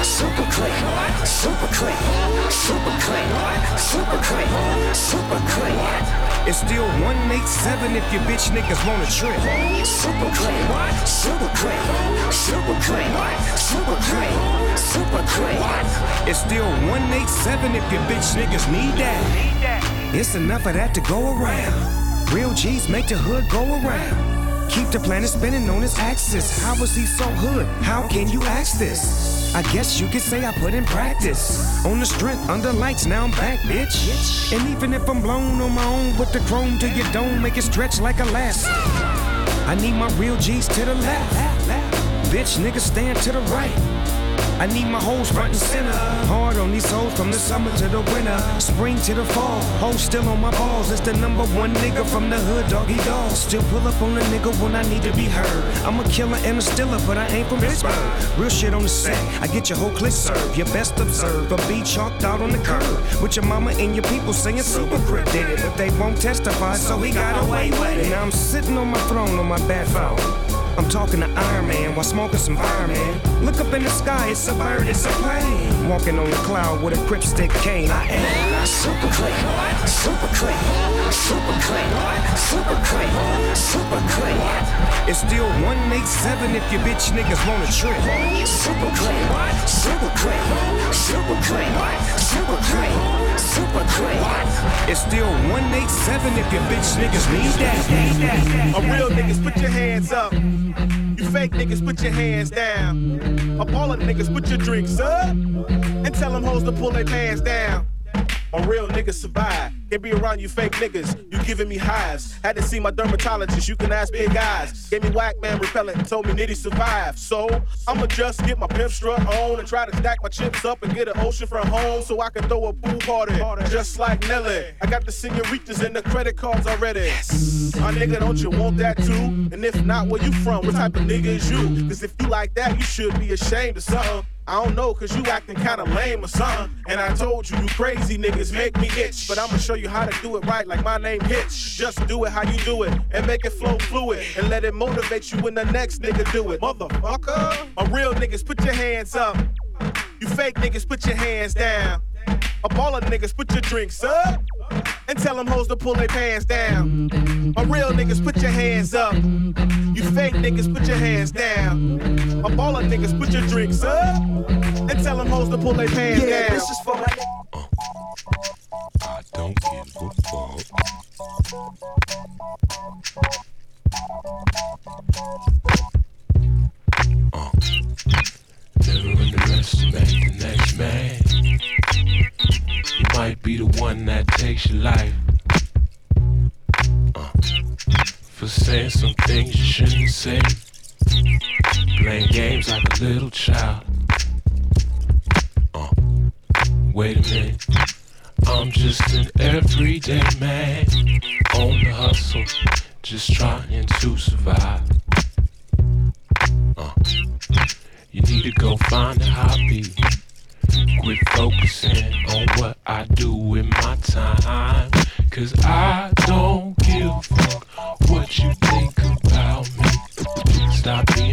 Super clean, super clean, super clean, super clean, super clean. It's still 187 if your bitch niggas wanna trip. Super clean, super clean, super clean, super clean, super clean. It's still 187 if your bitch niggas need that. It's enough of that to go around. Real G's make the hood go around. Keep the planet spinning on its axis. How was he so hood? How can you ask this? I guess you could say I put in practice. On the strength, under lights, now I'm back, bitch. And even if I'm blown on my own, with the chrome to your dome, make it stretch like a elastic. I need my real G's to the left. Bitch, niggas stand to the right. I need my hoes front and center. Hard on these hoes from the summer to the winter, spring to the fall. Hoes still on my balls. It's the number one nigga from the hood, doggy dog. Still pull up on a nigga when I need to be heard. I'm a killer and a stiller, but I ain't from Pittsburgh. Real shit on the set. I get your whole clip served. Your best observed, but be chalked out on the curb. With your mama and your people saying Super Crip did it, but they won't testify, so he got away with it. Now I'm sitting on my throne on my bad phone. I'm talking to Iron Man while smoking some fireman. Look up in the sky, it's a bird, it's a plane. Walking on the cloud with a crip stick cane. I am super clean, super clean, super clean, super clean, super clean. It's still 187 if your bitch niggas wanna trip. Super clean, super clean, super clean, super clean, super clean. It's still 187 if your bitch niggas need that. A real niggas, put your hands up. You fake niggas, put your hands down. A baller niggas, put your drinks up. And tell them hoes to pull their pants down. A real nigga survive. Can't be around you fake niggas. You giving me highs. Had to see my dermatologist. You can ask big eyes. Gave me whack man repellent told me nitty survive. So I'ma just get my pimp strut on and try to stack my chips up and get an ocean front home so I can throw a pool party. Just like Nelly. I got the senoritas and the credit cards already. Yes. My nigga, don't you want that too? And if not, where you from? What type of nigga is you? Cause if you like that, you should be ashamed of something. I don't know, cause you acting kinda lame or something. And I told you, you crazy niggas make me itch. But I'ma show you how to do it right, like my name Hitch. Just do it how you do it, and make it flow fluid. And let it motivate you when the next nigga do it. Motherfucker. A real niggas, put your hands up. You fake niggas, put your hands down. A baller niggas, put your drinks up. And tell them hoes to pull their pants down. A real niggas, put your hands up. You fake niggas, put your hands down. A baller niggas, put your drinks up. And tell them hoes to pull their pants Yeah, down. this is for my I don't give a fuck. Uh, never underestimate the next man. You might be the one that takes your life. Uh, for saying some things you shouldn't say. Playing games like a little child. Uh, wait a minute. I'm just an everyday man on the hustle, just trying to survive. Uh. You need to go find a hobby. Quit focusing on what I do with my time. Cause I don't give a fuck what you think about me. Stop being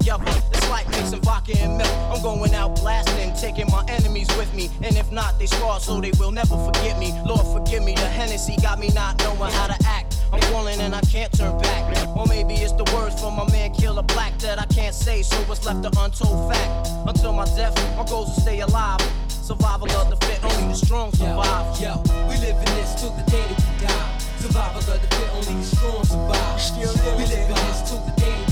together. It's like mixing vodka and milk. I'm going out blasting, taking my enemies with me. And if not, they scar so they will never forget me. Lord, forgive me. The Hennessy got me not knowing how to act. I'm falling and I can't turn back. Or maybe it's the words from my man Killa Black that I can't say, so it's left an untold fact. Until my death, my goals to stay alive. Survival of the fit, only the strong survive. Yo, yo, we live in this till the day that we die. Survival of the fit, only the strong survive. Still we live in this till the day that we die.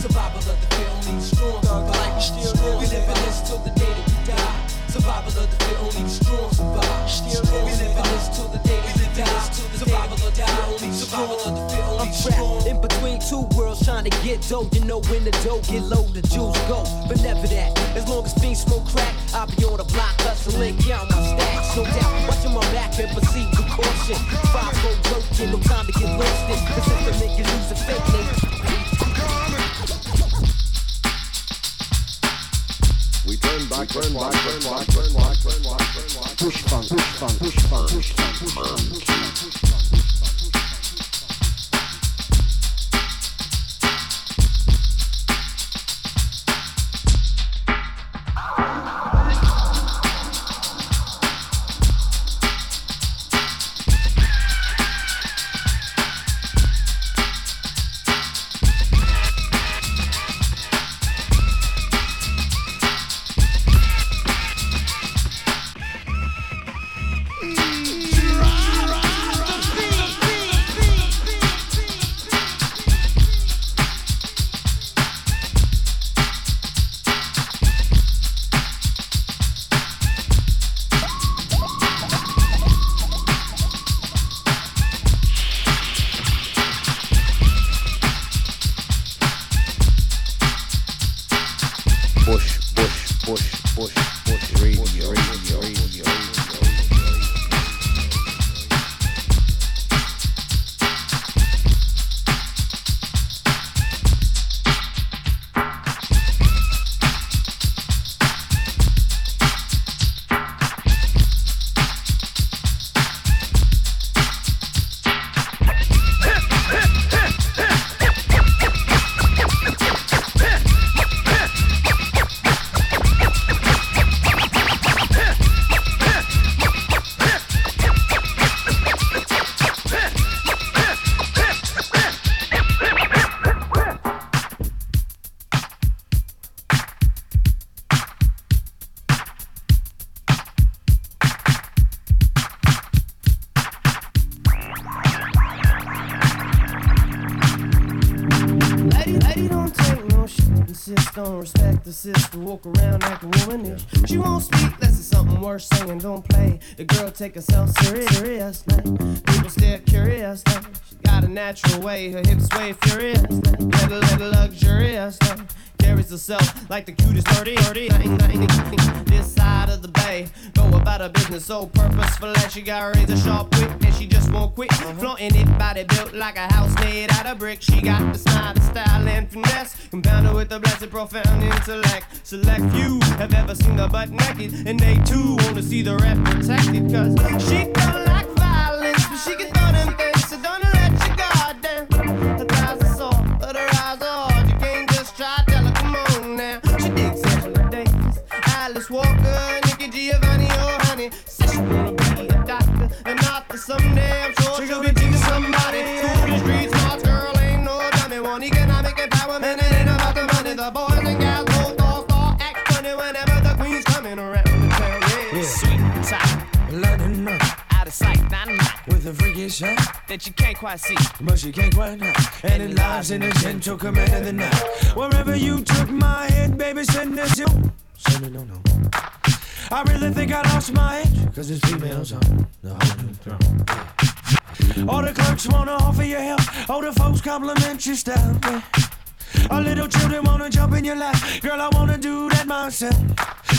Survival of the fit, only the strong survive. Still we live in this till the day that we die. Survival of the fit, only the strong survive. Still we live in this till the day that we die. Survival of the fit, only survival of the fit, only I'm trapped in between two worlds trying to get dough. You know when the dough get low, the jewels go. But never that. As long as fiends smoke crack, I'll be on the block hustling, count my stacks. No doubt, watching my back and proceed with caution. Five go working, no time to get wasted. Cause if the nigga use a fake name, We turn back, turn back, turn back, turn back, turn back, turn back. Buschfunk, push funk, Buschfunk, push funk. Bush, in a gentle command of the night. Wherever you took my head, baby, send this you. Send it, no, no. I really think I lost my edge. Cause it's females on the whole new throne. All the clerks wanna offer you help. All the folks compliment your style. Yeah. All little children wanna jump in your lap. Girl, I wanna do that myself.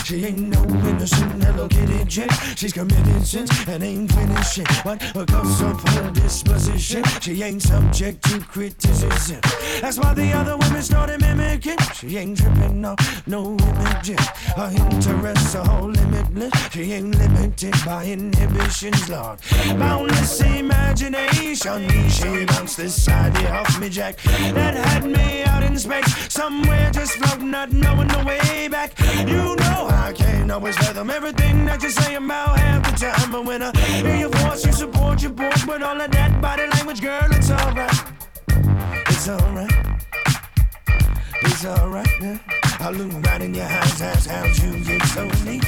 She ain't no innocent Hello Kitty chick. She's committed sins and ain't finished shit. But because of her disposition, she ain't subject to criticism. That's why the other women started mimicking. She ain't tripping, no, no images. Her interests are all limitless. She ain't limited by inhibitions, Lord. Boundless imagination. She bounced this side off me, Jack. That had me out in space. Somewhere just floating, not knowing the way back. You know I can't always fathom everything that you say about half the time. But when I hear your voice, you support your board with all of that body language, girl, it's alright. It's alright. It's alright now. I look right in your eyes, ask how'd you get so neat?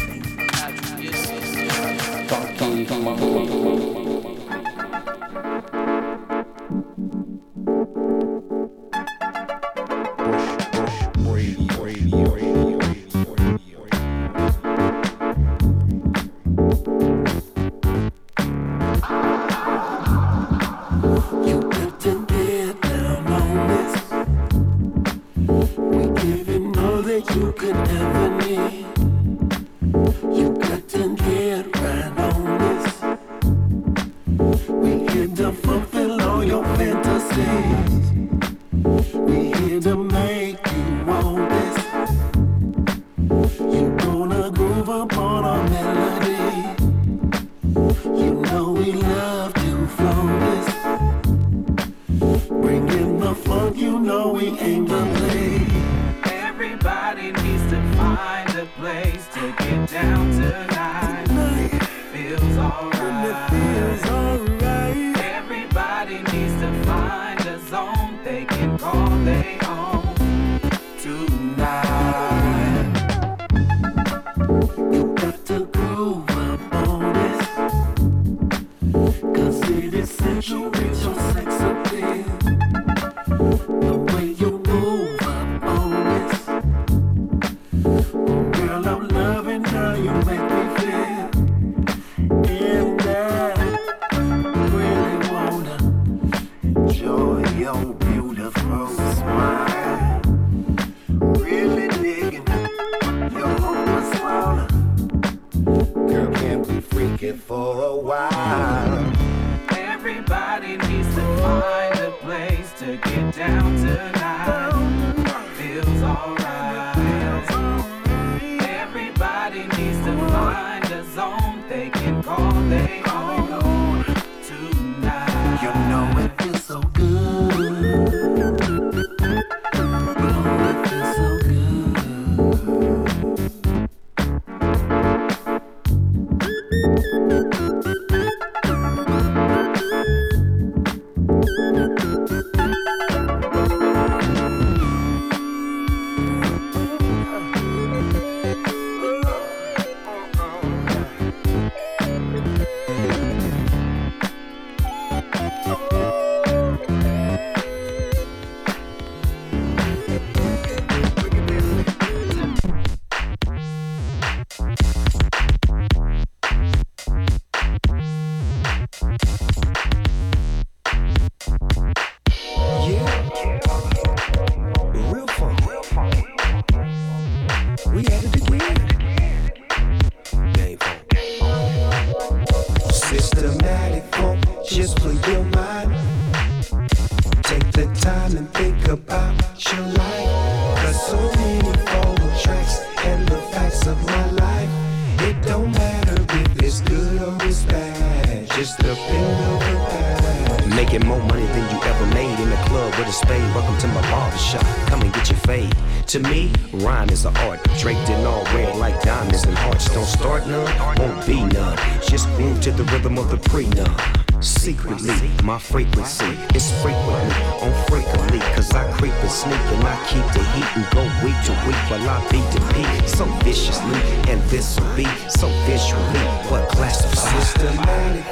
Is an art. Draped in all red like diamonds and hearts. Don't start none, won't be none. Just move to the rhythm of the pre-none. Secretly, my frequency is frequently on frequently. Cause I creep and sneak and I keep the heat and go week to week while I beat the beat so viciously. And this will be so visually, but classified. Systematic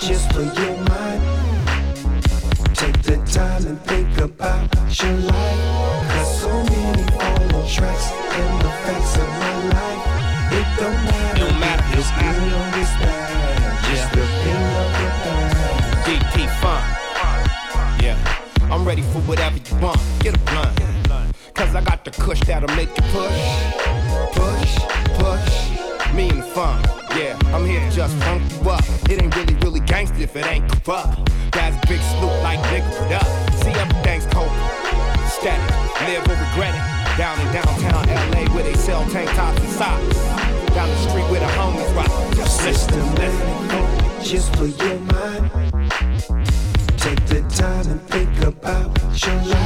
just for your mind. Take the time and think about your life. Whatever you want. Get a blunt. Cause I got the kush that'll make you push, push, push. Me and the funk. Yeah, I'm here to just funk you up. It ain't really, really gangsta if it ain't corrupt. Guys, big snoop like nigga, what up? See, everything's cold. Static, live or regret it. Down in downtown LA where they sell tank tops and socks. Down the street where the homies rock. Listen, listen. Just for your mind. About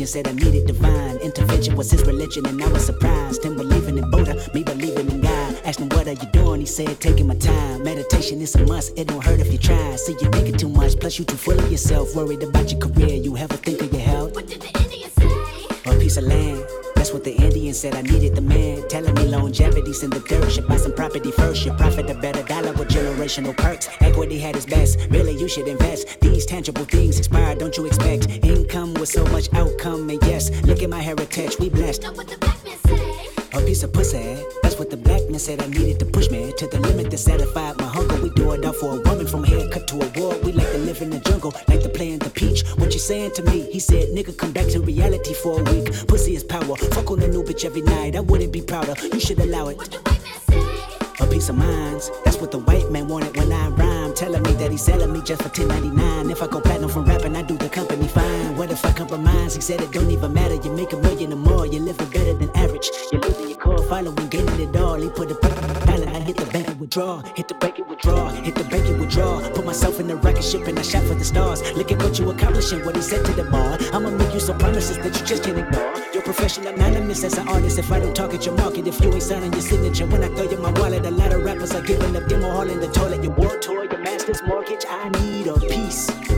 Asian said I needed divine intervention was his religion, and I was surprised. Him believing in Buddha, me believing in God. Asked him what are you doing? He said taking my time. Meditation is a must. It don't hurt if you try. See you thinking too much, plus you too full of yourself. Worried about your career, you ever think of your health? What did the Indian say? A piece of land. That's what the Indian said. I needed the man telling me longevity's in the dirt. Should buy some property first. Should profit a better dollar with generational perks. Equity had its best. Really, you should invest. These tangible things expire. Don't you expect income with so much outcome? And yes, look at my heritage. We blessed. What the black man said. A piece of pussy. That's what the black man said. I needed to push me to the limit that satisfied my hunger. We do it all for a woman from a haircut to a war. We like to live in the jungle, like to play in the peach. What you saying to me? He said, nigga, come back to reality for a week. Pussy is power. Fuck on a new bitch every night. I wouldn't be prouder. You should allow it. A piece of minds. That's what the white man wanted when I rhyme. Telling me that he's selling me just for 10.99. If I go platinum from rapping, I do the company fine. What if I compromise? He said it don't even matter. You make a million or more. You're living better than average. You're losing your core, following, gaining it all. He put a dollar. I hit the bank and withdraw. Hit the bank and withdraw. Hit the bank and withdraw. Put myself in the rocket ship and I shot for the stars. Look at what you accomplishing. What he said to the bar. I'ma make you some promises that you just can't ignore. Your profession anonymous as an artist. If I don't target your market, if you ain't signing your signature, when I throw you my wallet, a lot of rappers are giving up demo hall in the toilet. Your war tour, your master's mortgage. I need a piece.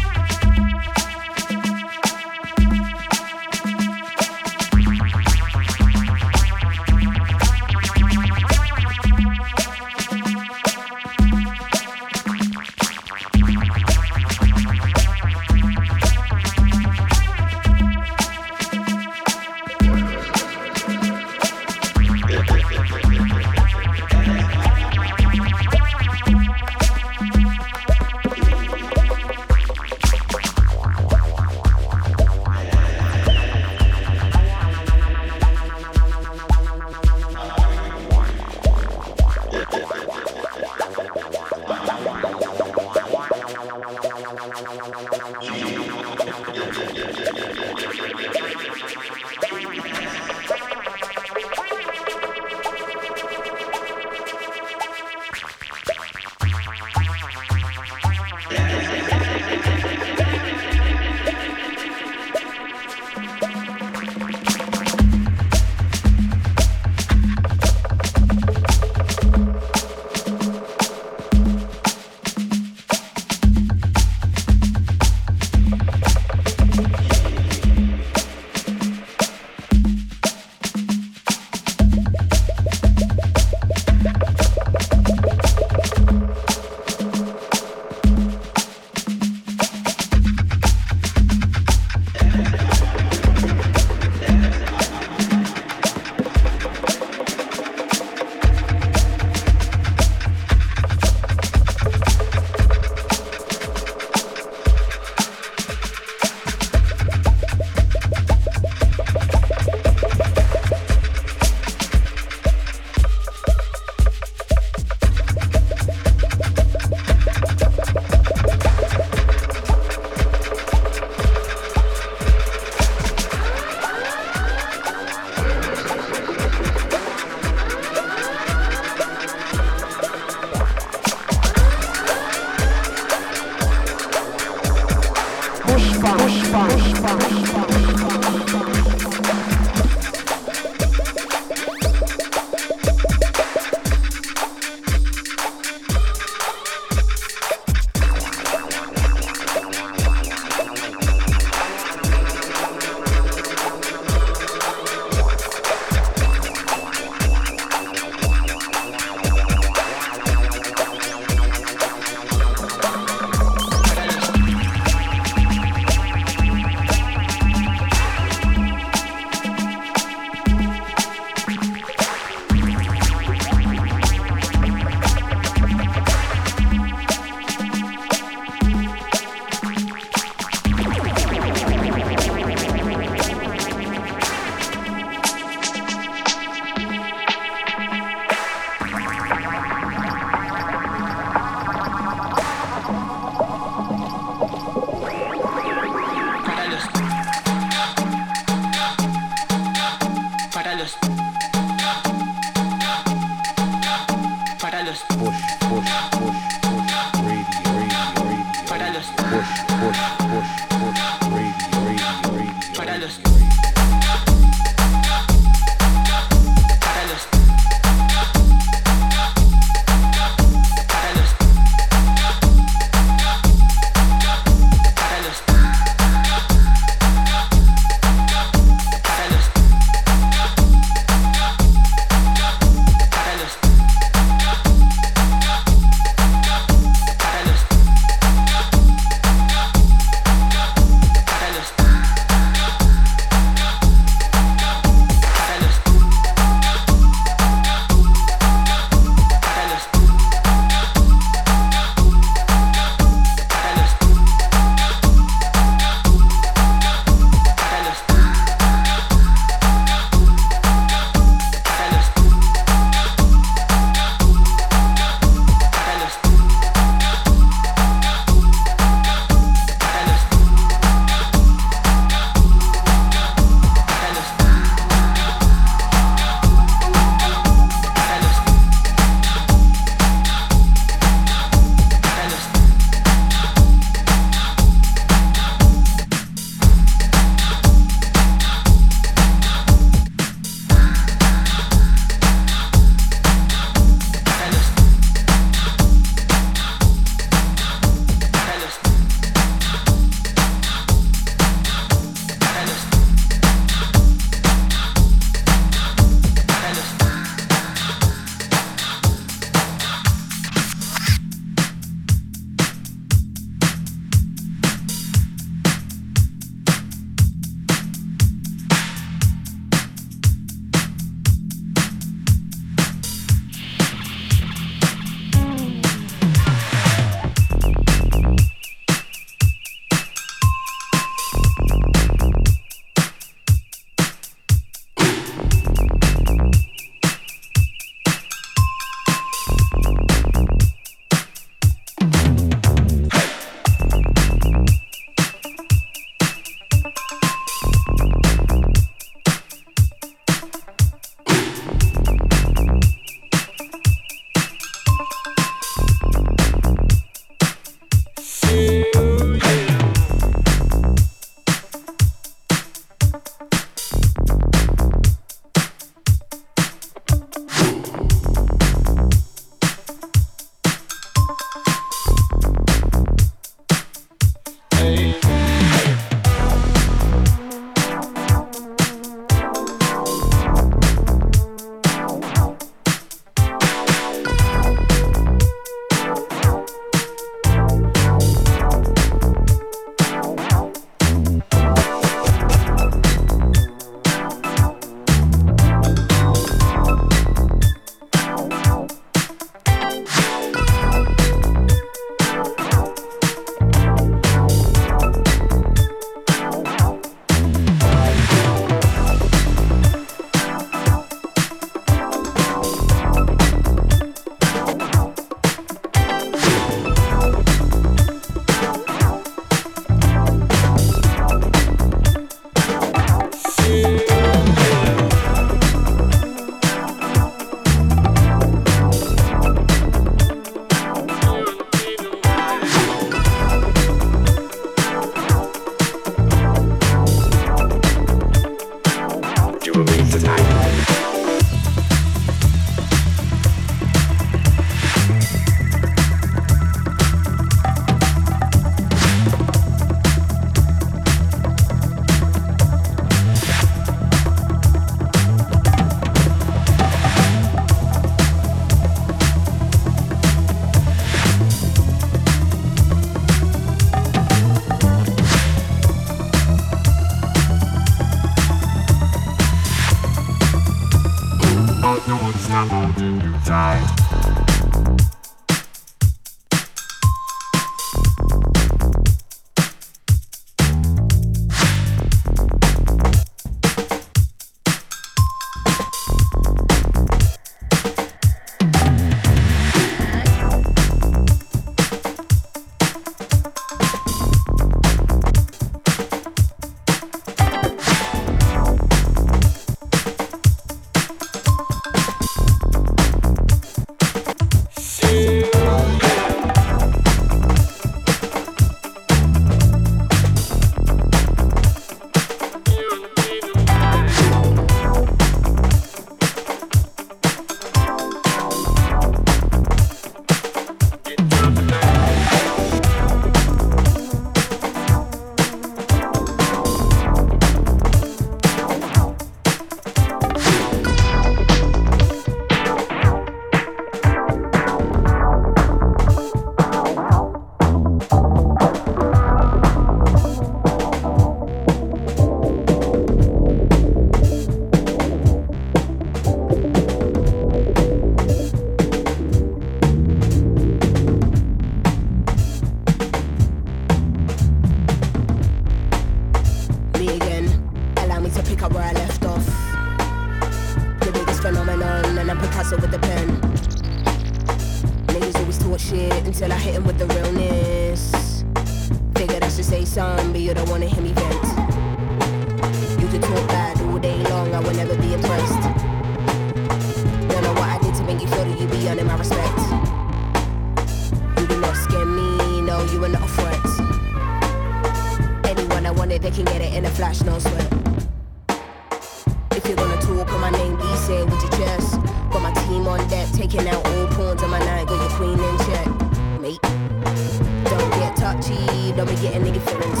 Don't be getting nigga feelings.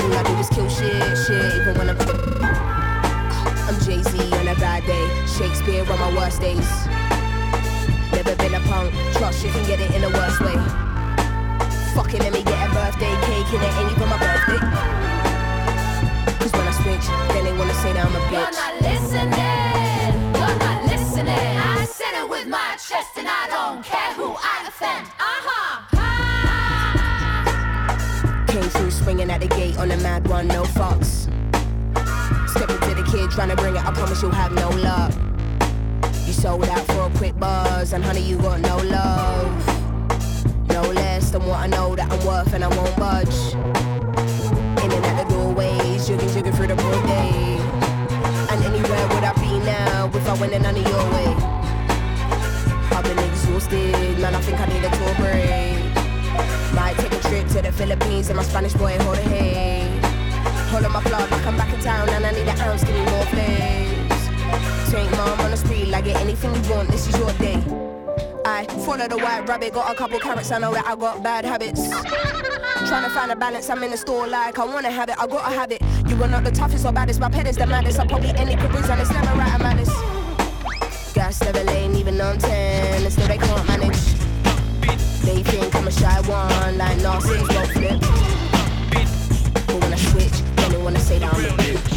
All I do is kill shit, shit, even when I'm. I'm Jay Z on a bad day, Shakespeare on my worst days. Never been a punk, trust you can get it in the worst way. Fuck it, let me get a birthday cake and it ain't even my birthday. Cause when I switch, then they wanna say that I'm a You're bitch. not listening. Swinging at the gate on a mad one, no fucks. Stepping to the kid, trying to bring it, I promise you'll have no luck. You sold out for a quick buzz, and honey, you got no love. No less than what I know that I'm worth, and I won't budge. In and out the doorways, jigging, jigging through the broad day. And anywhere would I be now if I went in none of your way? I've been exhausted, man, I think I need a tour break. To the Philippines and my Spanish boy hold. Hold on my plug like I'm back in town and I need an ounce, give me more flames. Take mom on the street, like get anything you want, this is your day. I follow the white rabbit, got a couple carrots, I know that I got bad habits. Trying to find a balance, I'm in the store like I wanna have it, I gotta have it. You are not the toughest or baddest, my pet is the maddest. I probably any careers and it's never right, I'm. Gas never lane, even on 10, and still they can't manage. They think I'm a shy one, like Narcissus won't flip. But when I switch, then they wanna say that I'm a bitch.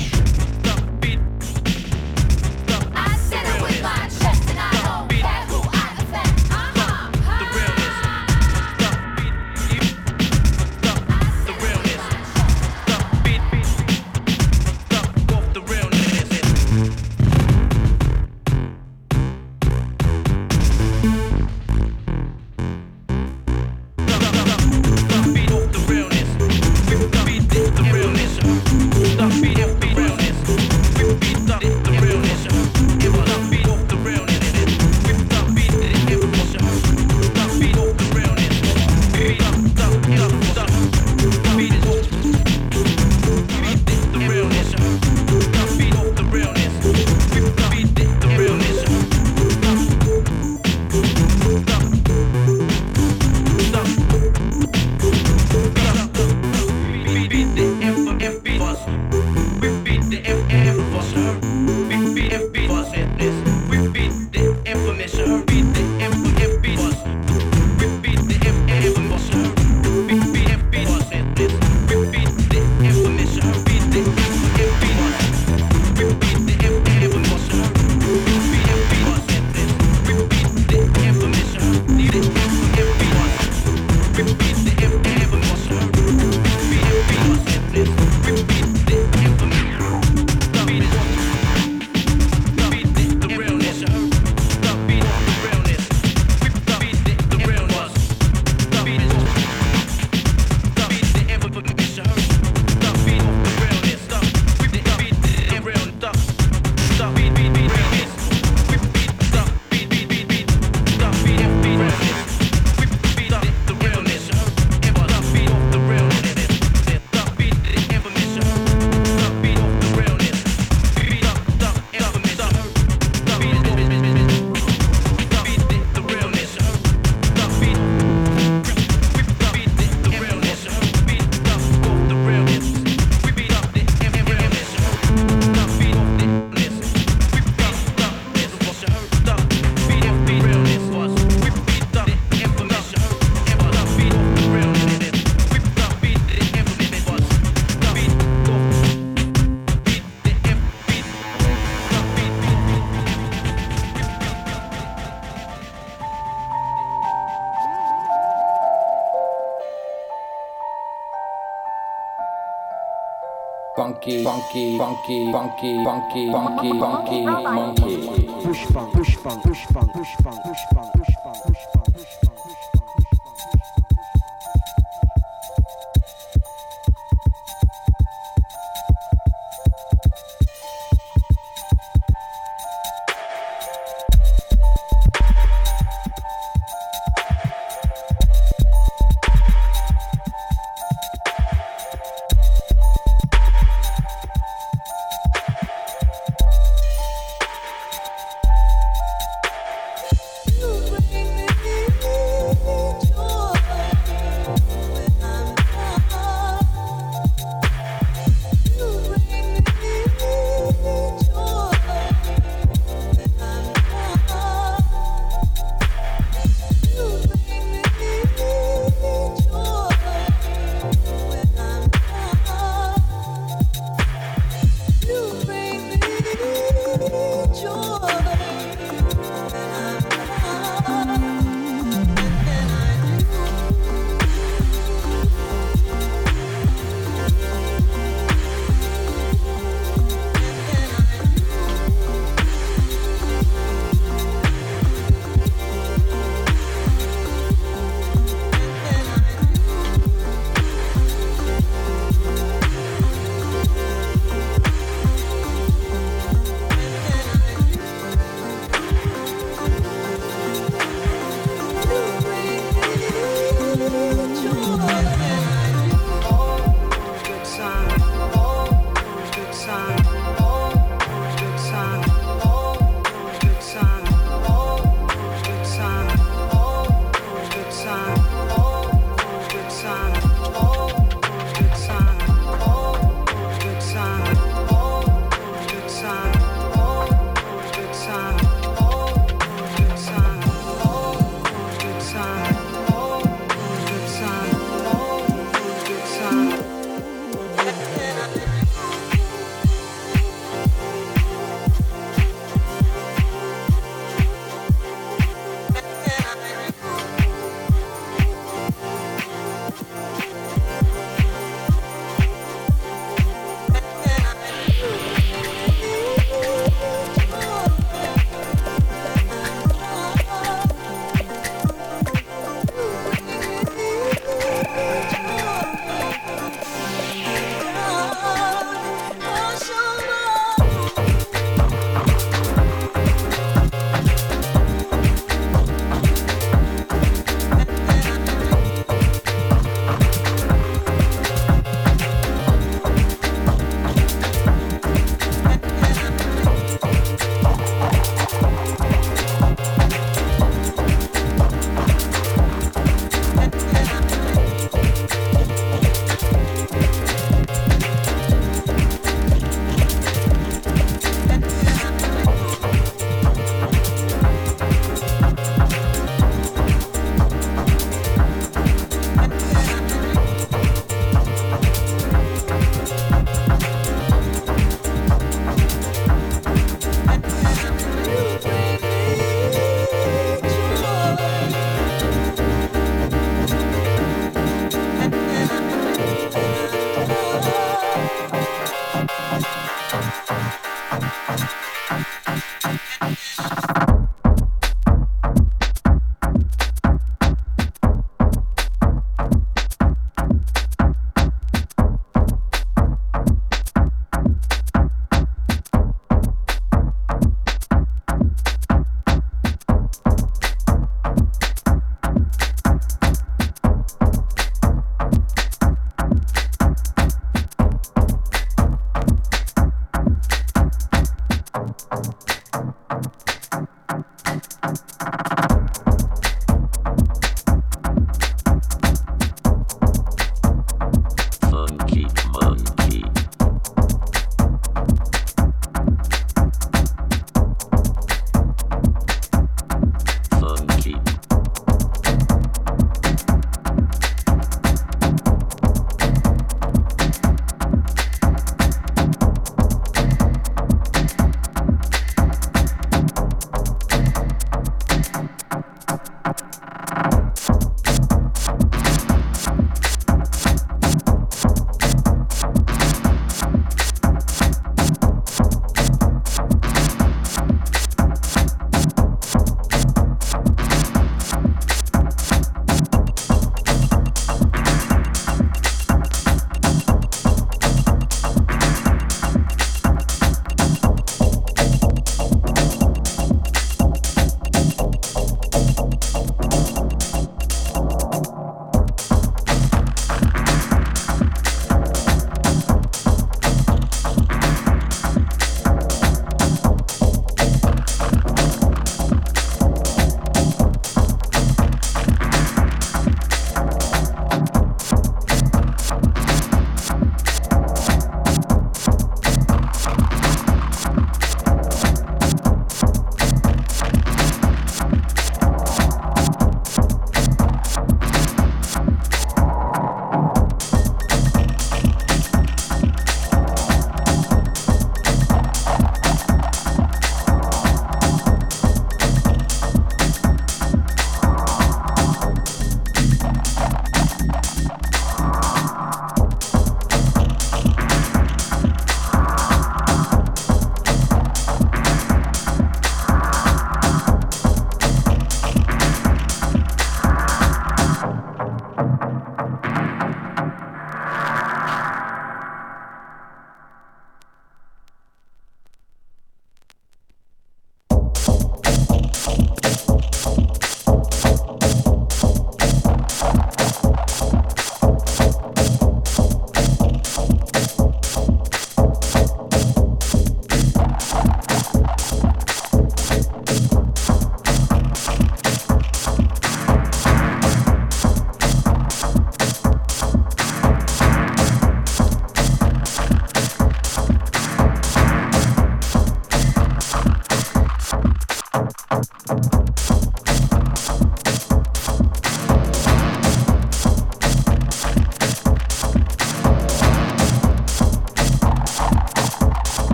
Funky, funky, funky, funky, funky, funky, monkey. Buschfunk, push funk, Buschfunk, push funk, Buschfunk,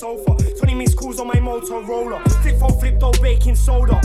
sofa. 20 missed calls on my Motorola. Flip phone flipped out baking soda.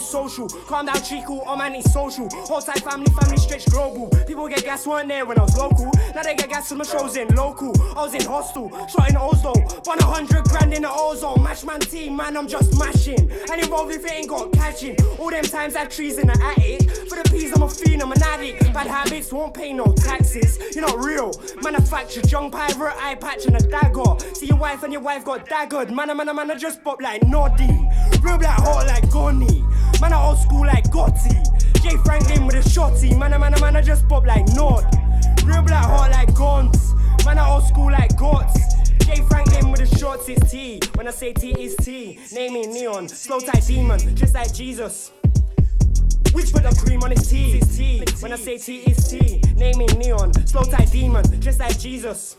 Social. Calm down, treacle, all man, it's social. Whole time family, family stretch global. People get gas, weren't there when I was local. Now they get gas from the shows in local. I was in hostel, shot in Oslo. Won a hundred grand in the ozone. Match man team, man, I'm just mashing. And involved if it ain't got catching. All them times I trees in the attic. For the peas, I'm a fiend, I'm an addict. Bad habits won't pay no taxes. You're not real. Manufactured young pirate, eye patch and a dagger. See your wife and your wife got daggered. Man, man, man, I just pop like Noddy. Real black hot like Gonnie. Man, I old school like Gotti. Jay Franklin with a shotty. Man, I man, I man, I just pop like Nod. Real black hot like Guns. Man, I old school like Gots. Jay Franklin with the shorts, it's T. When I say T, is T. Name me Neon. Slow type demon, just like Jesus. Which put the cream on his? T. When I say T, it's T. Name me Neon. Slow tight demon, just like Jesus.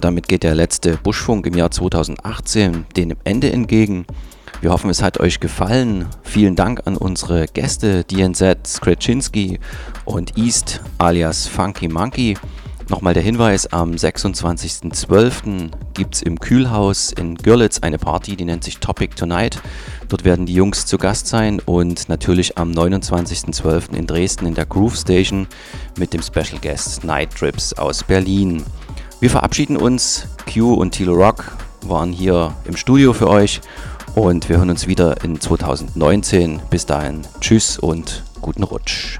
Damit geht der letzte Buschfunk im Jahr 2018 dem Ende entgegen. Wir hoffen, es hat euch gefallen. Vielen Dank an unsere Gäste DNZ Skreczynski und East alias Funky Monkey. Nochmal der Hinweis, am 26.12. gibt es im Kühlhaus in Görlitz eine Party, die nennt sich Topic Tonight. Dort werden die Jungs zu Gast sein und natürlich am 29.12. in Dresden in der Groove Station mit dem Special Guest Night Trips aus Berlin. Wir verabschieden uns. Q und Tilo Rock waren hier im Studio für euch und wir hören uns wieder in 2019. Bis dahin, tschüss und guten Rutsch.